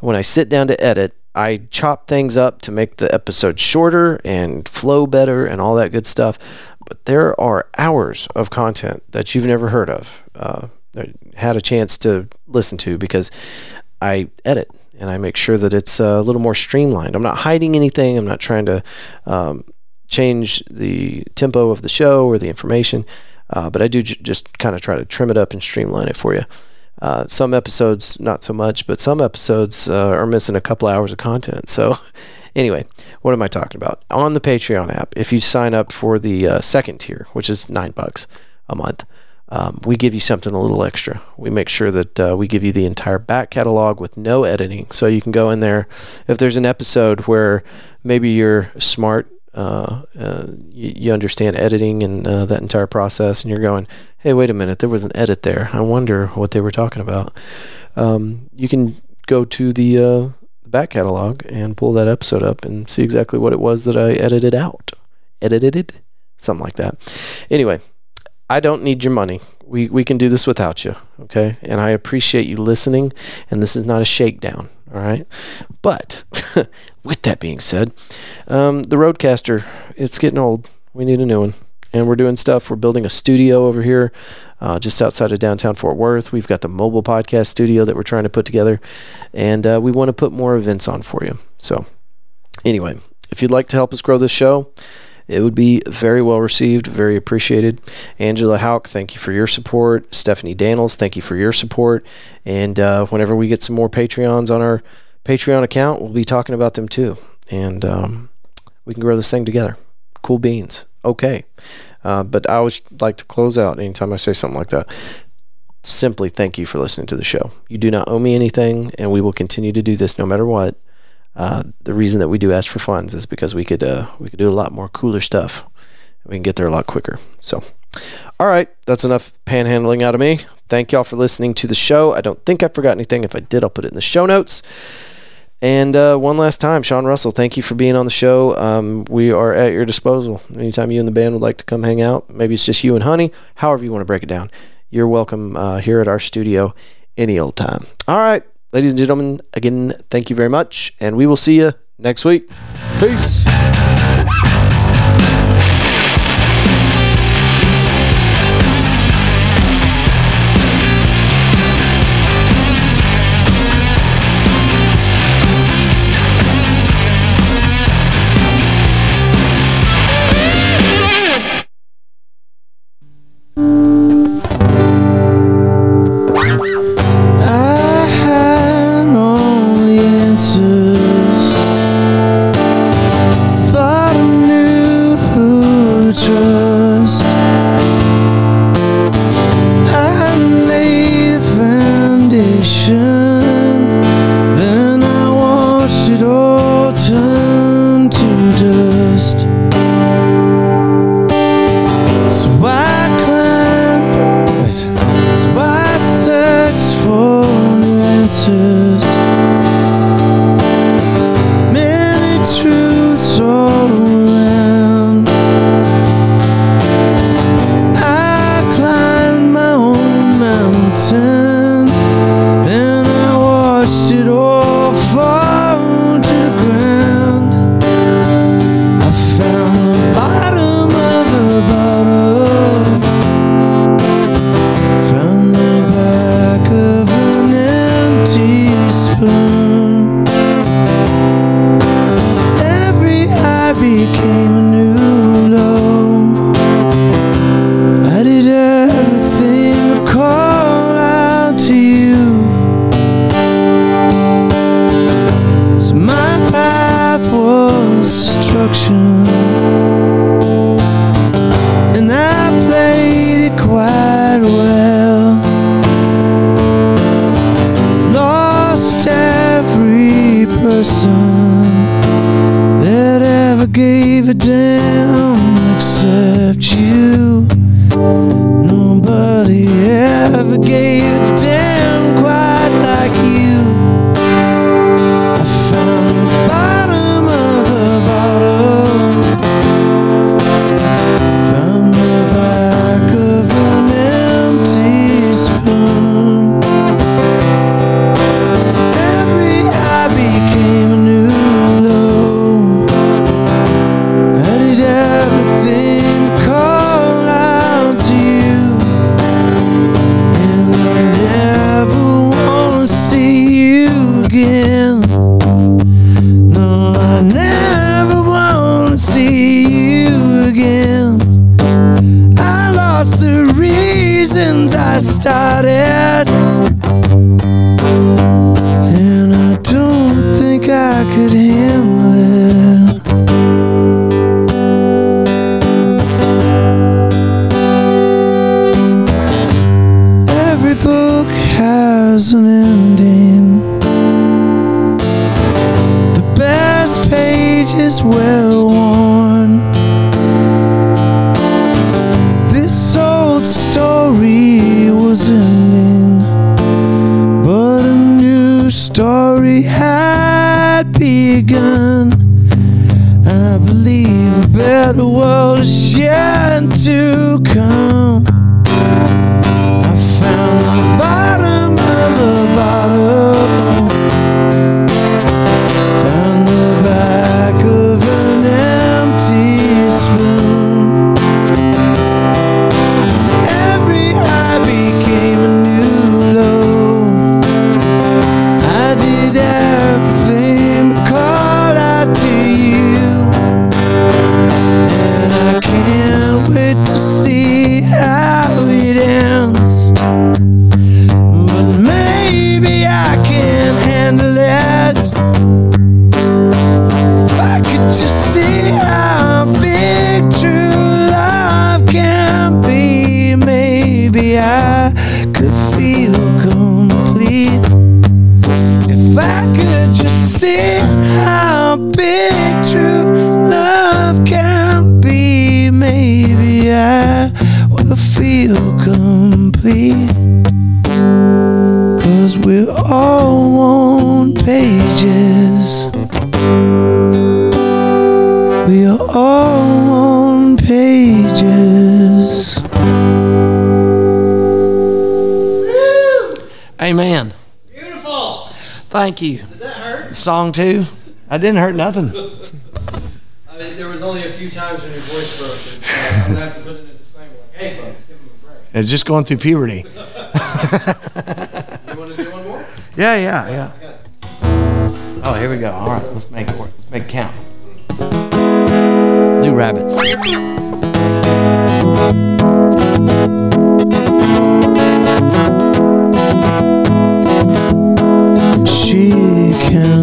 when I sit down to edit, I chop things up to make the episode shorter and flow better and all that good stuff. But there are hours of content that you've never heard of, uh, had a chance to listen to because I edit and I make sure that it's a little more streamlined. I'm not hiding anything. I'm not trying to um, change the tempo of the show or the information, uh, but I do j- just kind of try to trim it up and streamline it for you. Uh, some episodes, not so much, but some episodes uh, are missing a couple hours of content. So, anyway, what am I talking about? On the Patreon app, if you sign up for the uh, second tier, which is nine bucks a month, um, we give you something a little extra. We make sure that uh, we give you the entire back catalog with no editing. So you can go in there. If there's an episode where maybe you're smart uh, uh, you, you, understand editing and uh, that entire process, and you're going, hey, wait a minute, there was an edit there. I wonder what they were talking about. Um, you can go to the uh, back catalog and pull that episode up and see exactly what it was that I edited out. Edited it? Something like that. Anyway, I don't need your money. We, we can do this without you, okay? And I appreciate you listening, and this is not a shakedown, all right? But with that being said, um, the RODECaster, it's getting old. We need a new one. And we're doing stuff. We're building a studio over here uh, just outside of downtown Fort Worth. We've got the mobile podcast studio that we're trying to put together. And uh, we want to put more events on for you. So, anyway, if you'd like to help us grow this show, it would be very well received, very appreciated. Angela Hauk, thank you for your support. Stephanie Daniels, thank you for your support. And uh, whenever we get some more Patreons on our Patreon account, we'll be talking about them too. And um, we can grow this thing together. Cool beans. Okay. Uh, but I always like to close out anytime I say something like that. Simply thank you for listening to the show. You do not owe me anything, and we will continue to do this no matter what. Uh, the reason that we do ask for funds is because we could uh, we could do a lot more cooler stuff. We can get there a lot quicker. So, all right, that's enough panhandling out of me. Thank y'all for listening to the show. I don't think I forgot anything. If I did, I'll put it in the show notes. And uh, one last time, Sean Russell, thank you for being on the show. Um, we are at your disposal. Anytime you and the band would like to come hang out, maybe it's just you and Honey, however you want to break it down, you're welcome uh, here at our studio any old time. All right, ladies and gentlemen, again, thank you very much, and we will see you next week. Peace. yeah. you. Did that hurt? Song two. I didn't hurt nothing. I mean, there was only a few times when your voice broke. And, uh, I'm to have to put in a disclaimer. Like, hey, folks, give him a break. It's just going through puberty. you want to do one more? Yeah, yeah, yeah. yeah. Oh, here we go. All right, let's make it work. Let's make it count. New rabbits.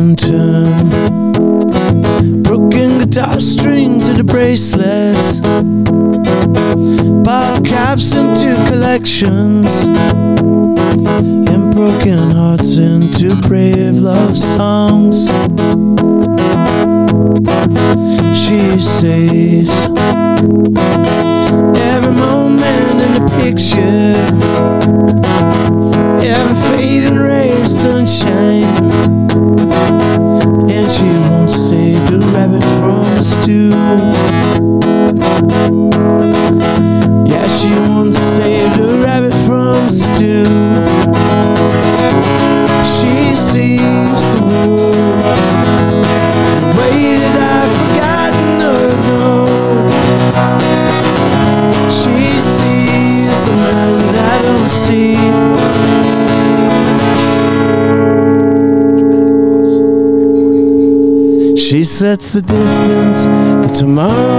unturned. Broken guitar strings into bracelets. Bought caps into collections. And broken hearts into brave love songs. She says, Every moment in the picture. sets the distance, the tomorrow.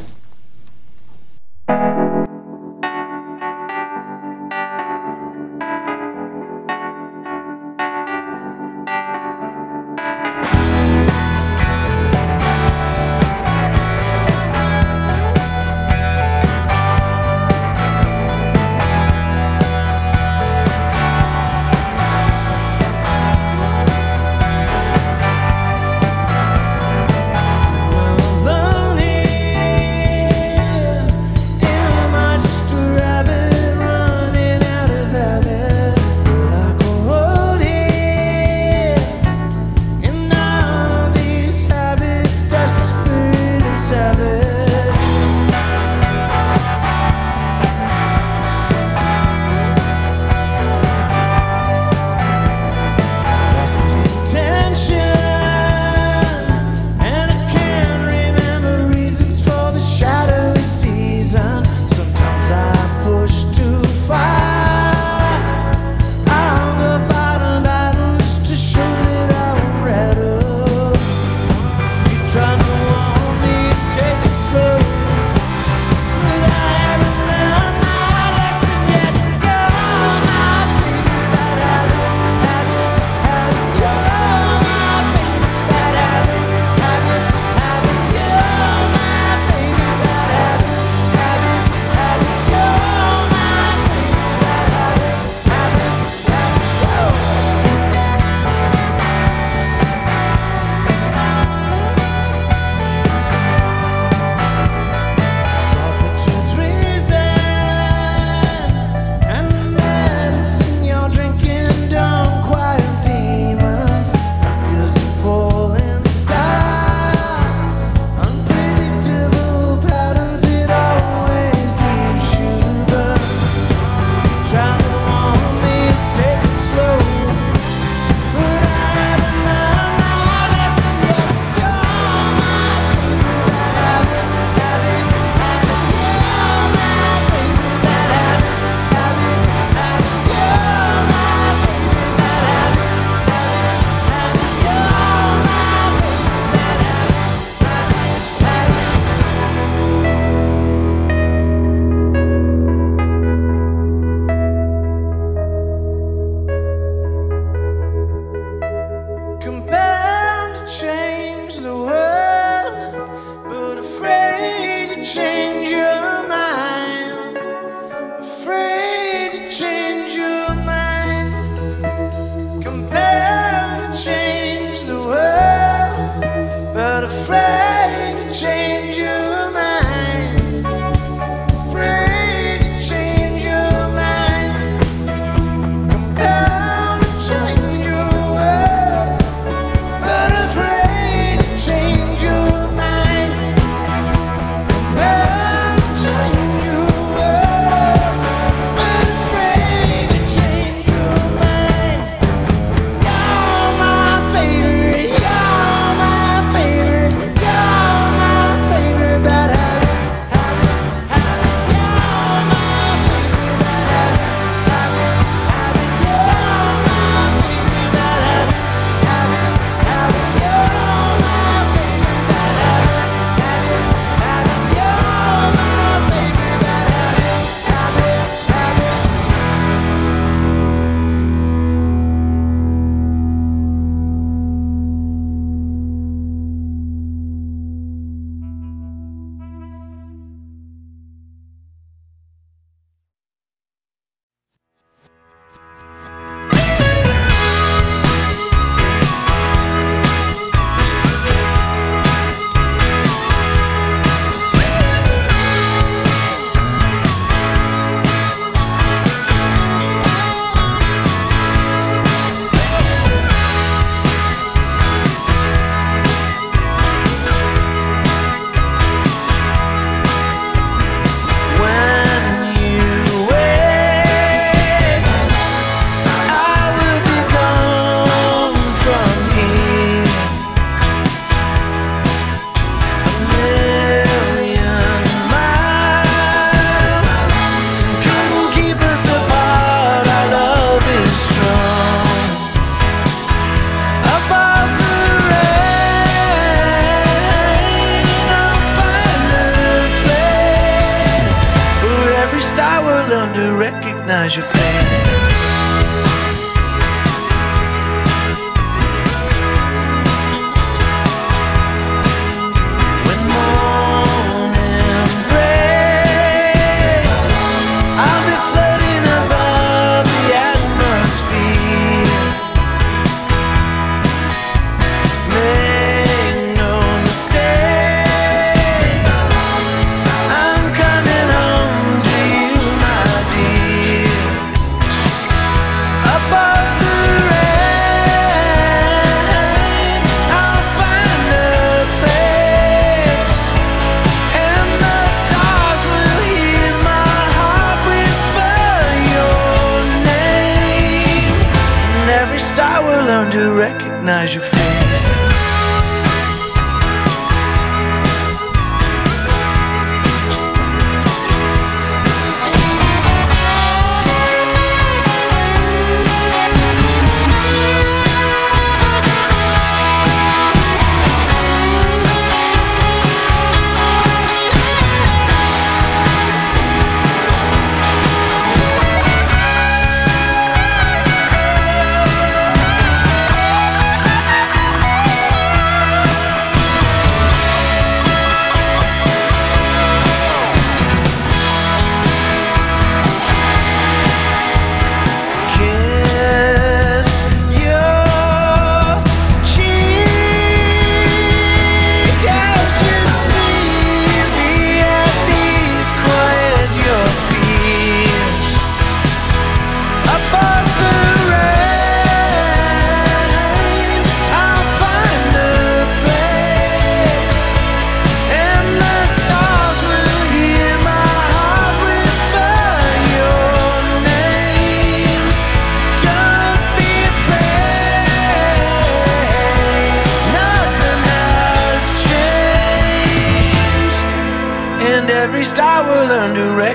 Face.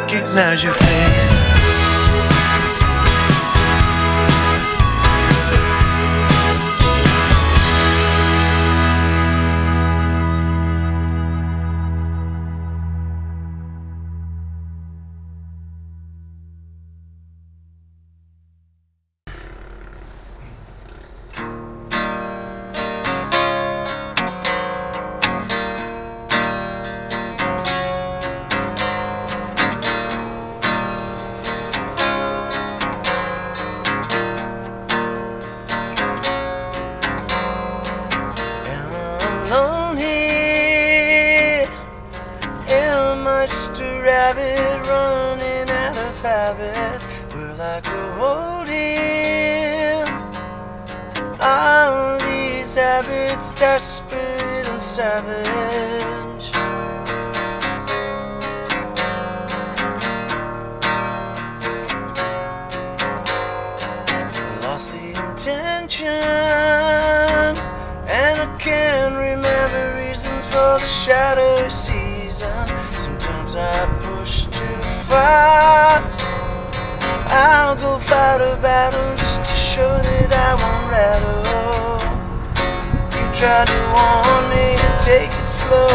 Recognize your face. Savage? lost the intention, and I can't remember reasons for the shadow season. Sometimes I push too far. I'll go fight a battle just to show that I won't rattle. You tried to warn me take it slow,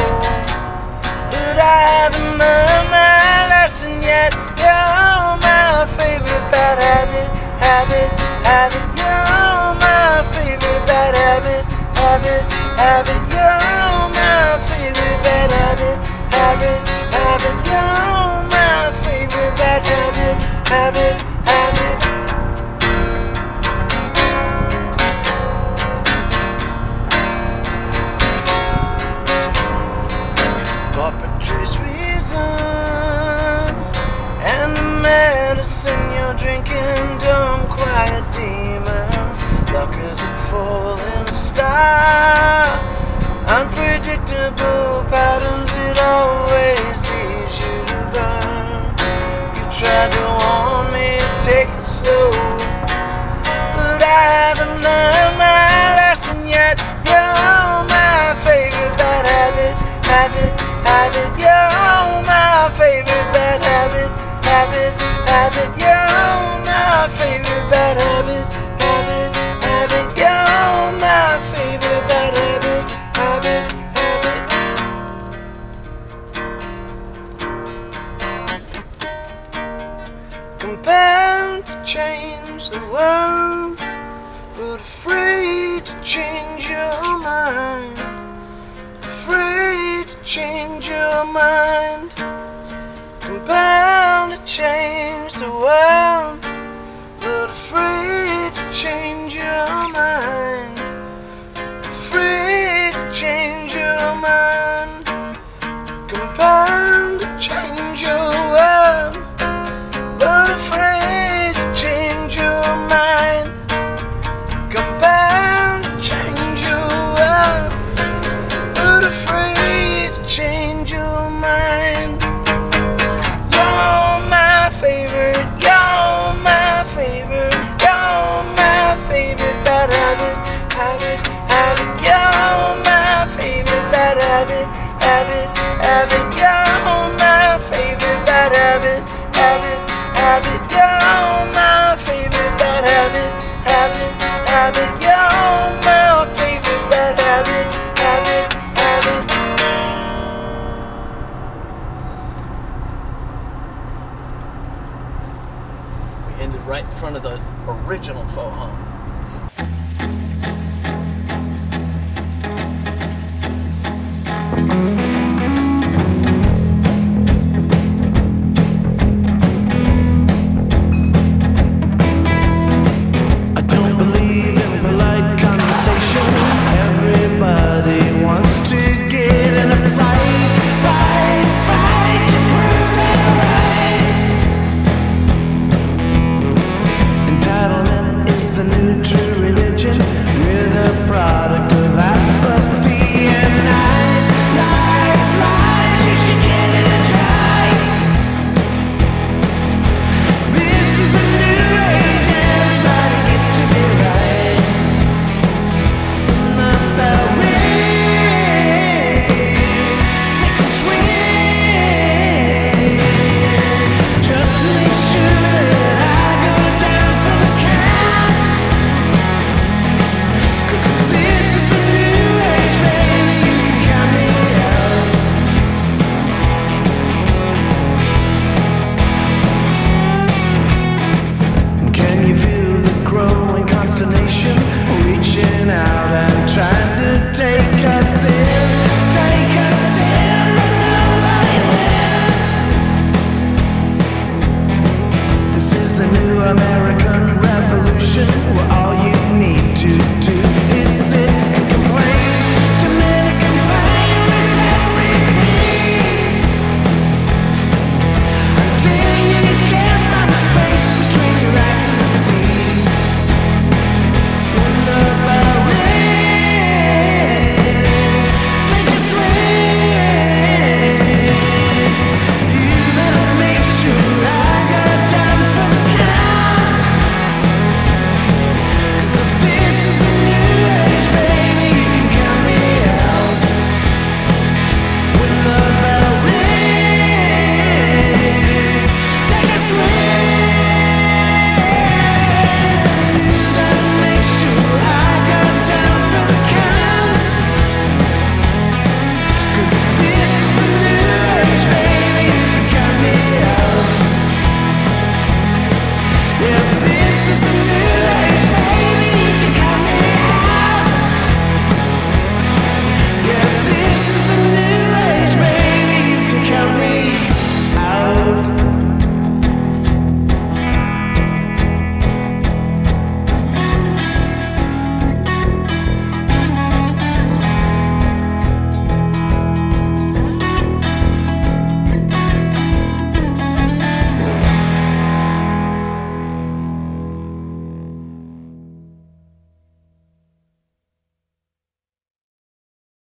but I haven't learned that lesson yet. You're my favorite bad habit, habit, habit. You're my favorite bad habit, habit, habit. You're my favorite bad habit, habit, habit. You're my favorite bad habit, habit, habit. Reason? And the medicine you're drinking, dumb, quiet demons. Luck is a falling star. Unpredictable patterns, it always leaves you to burn. You tried to ended right in front of the original faux home.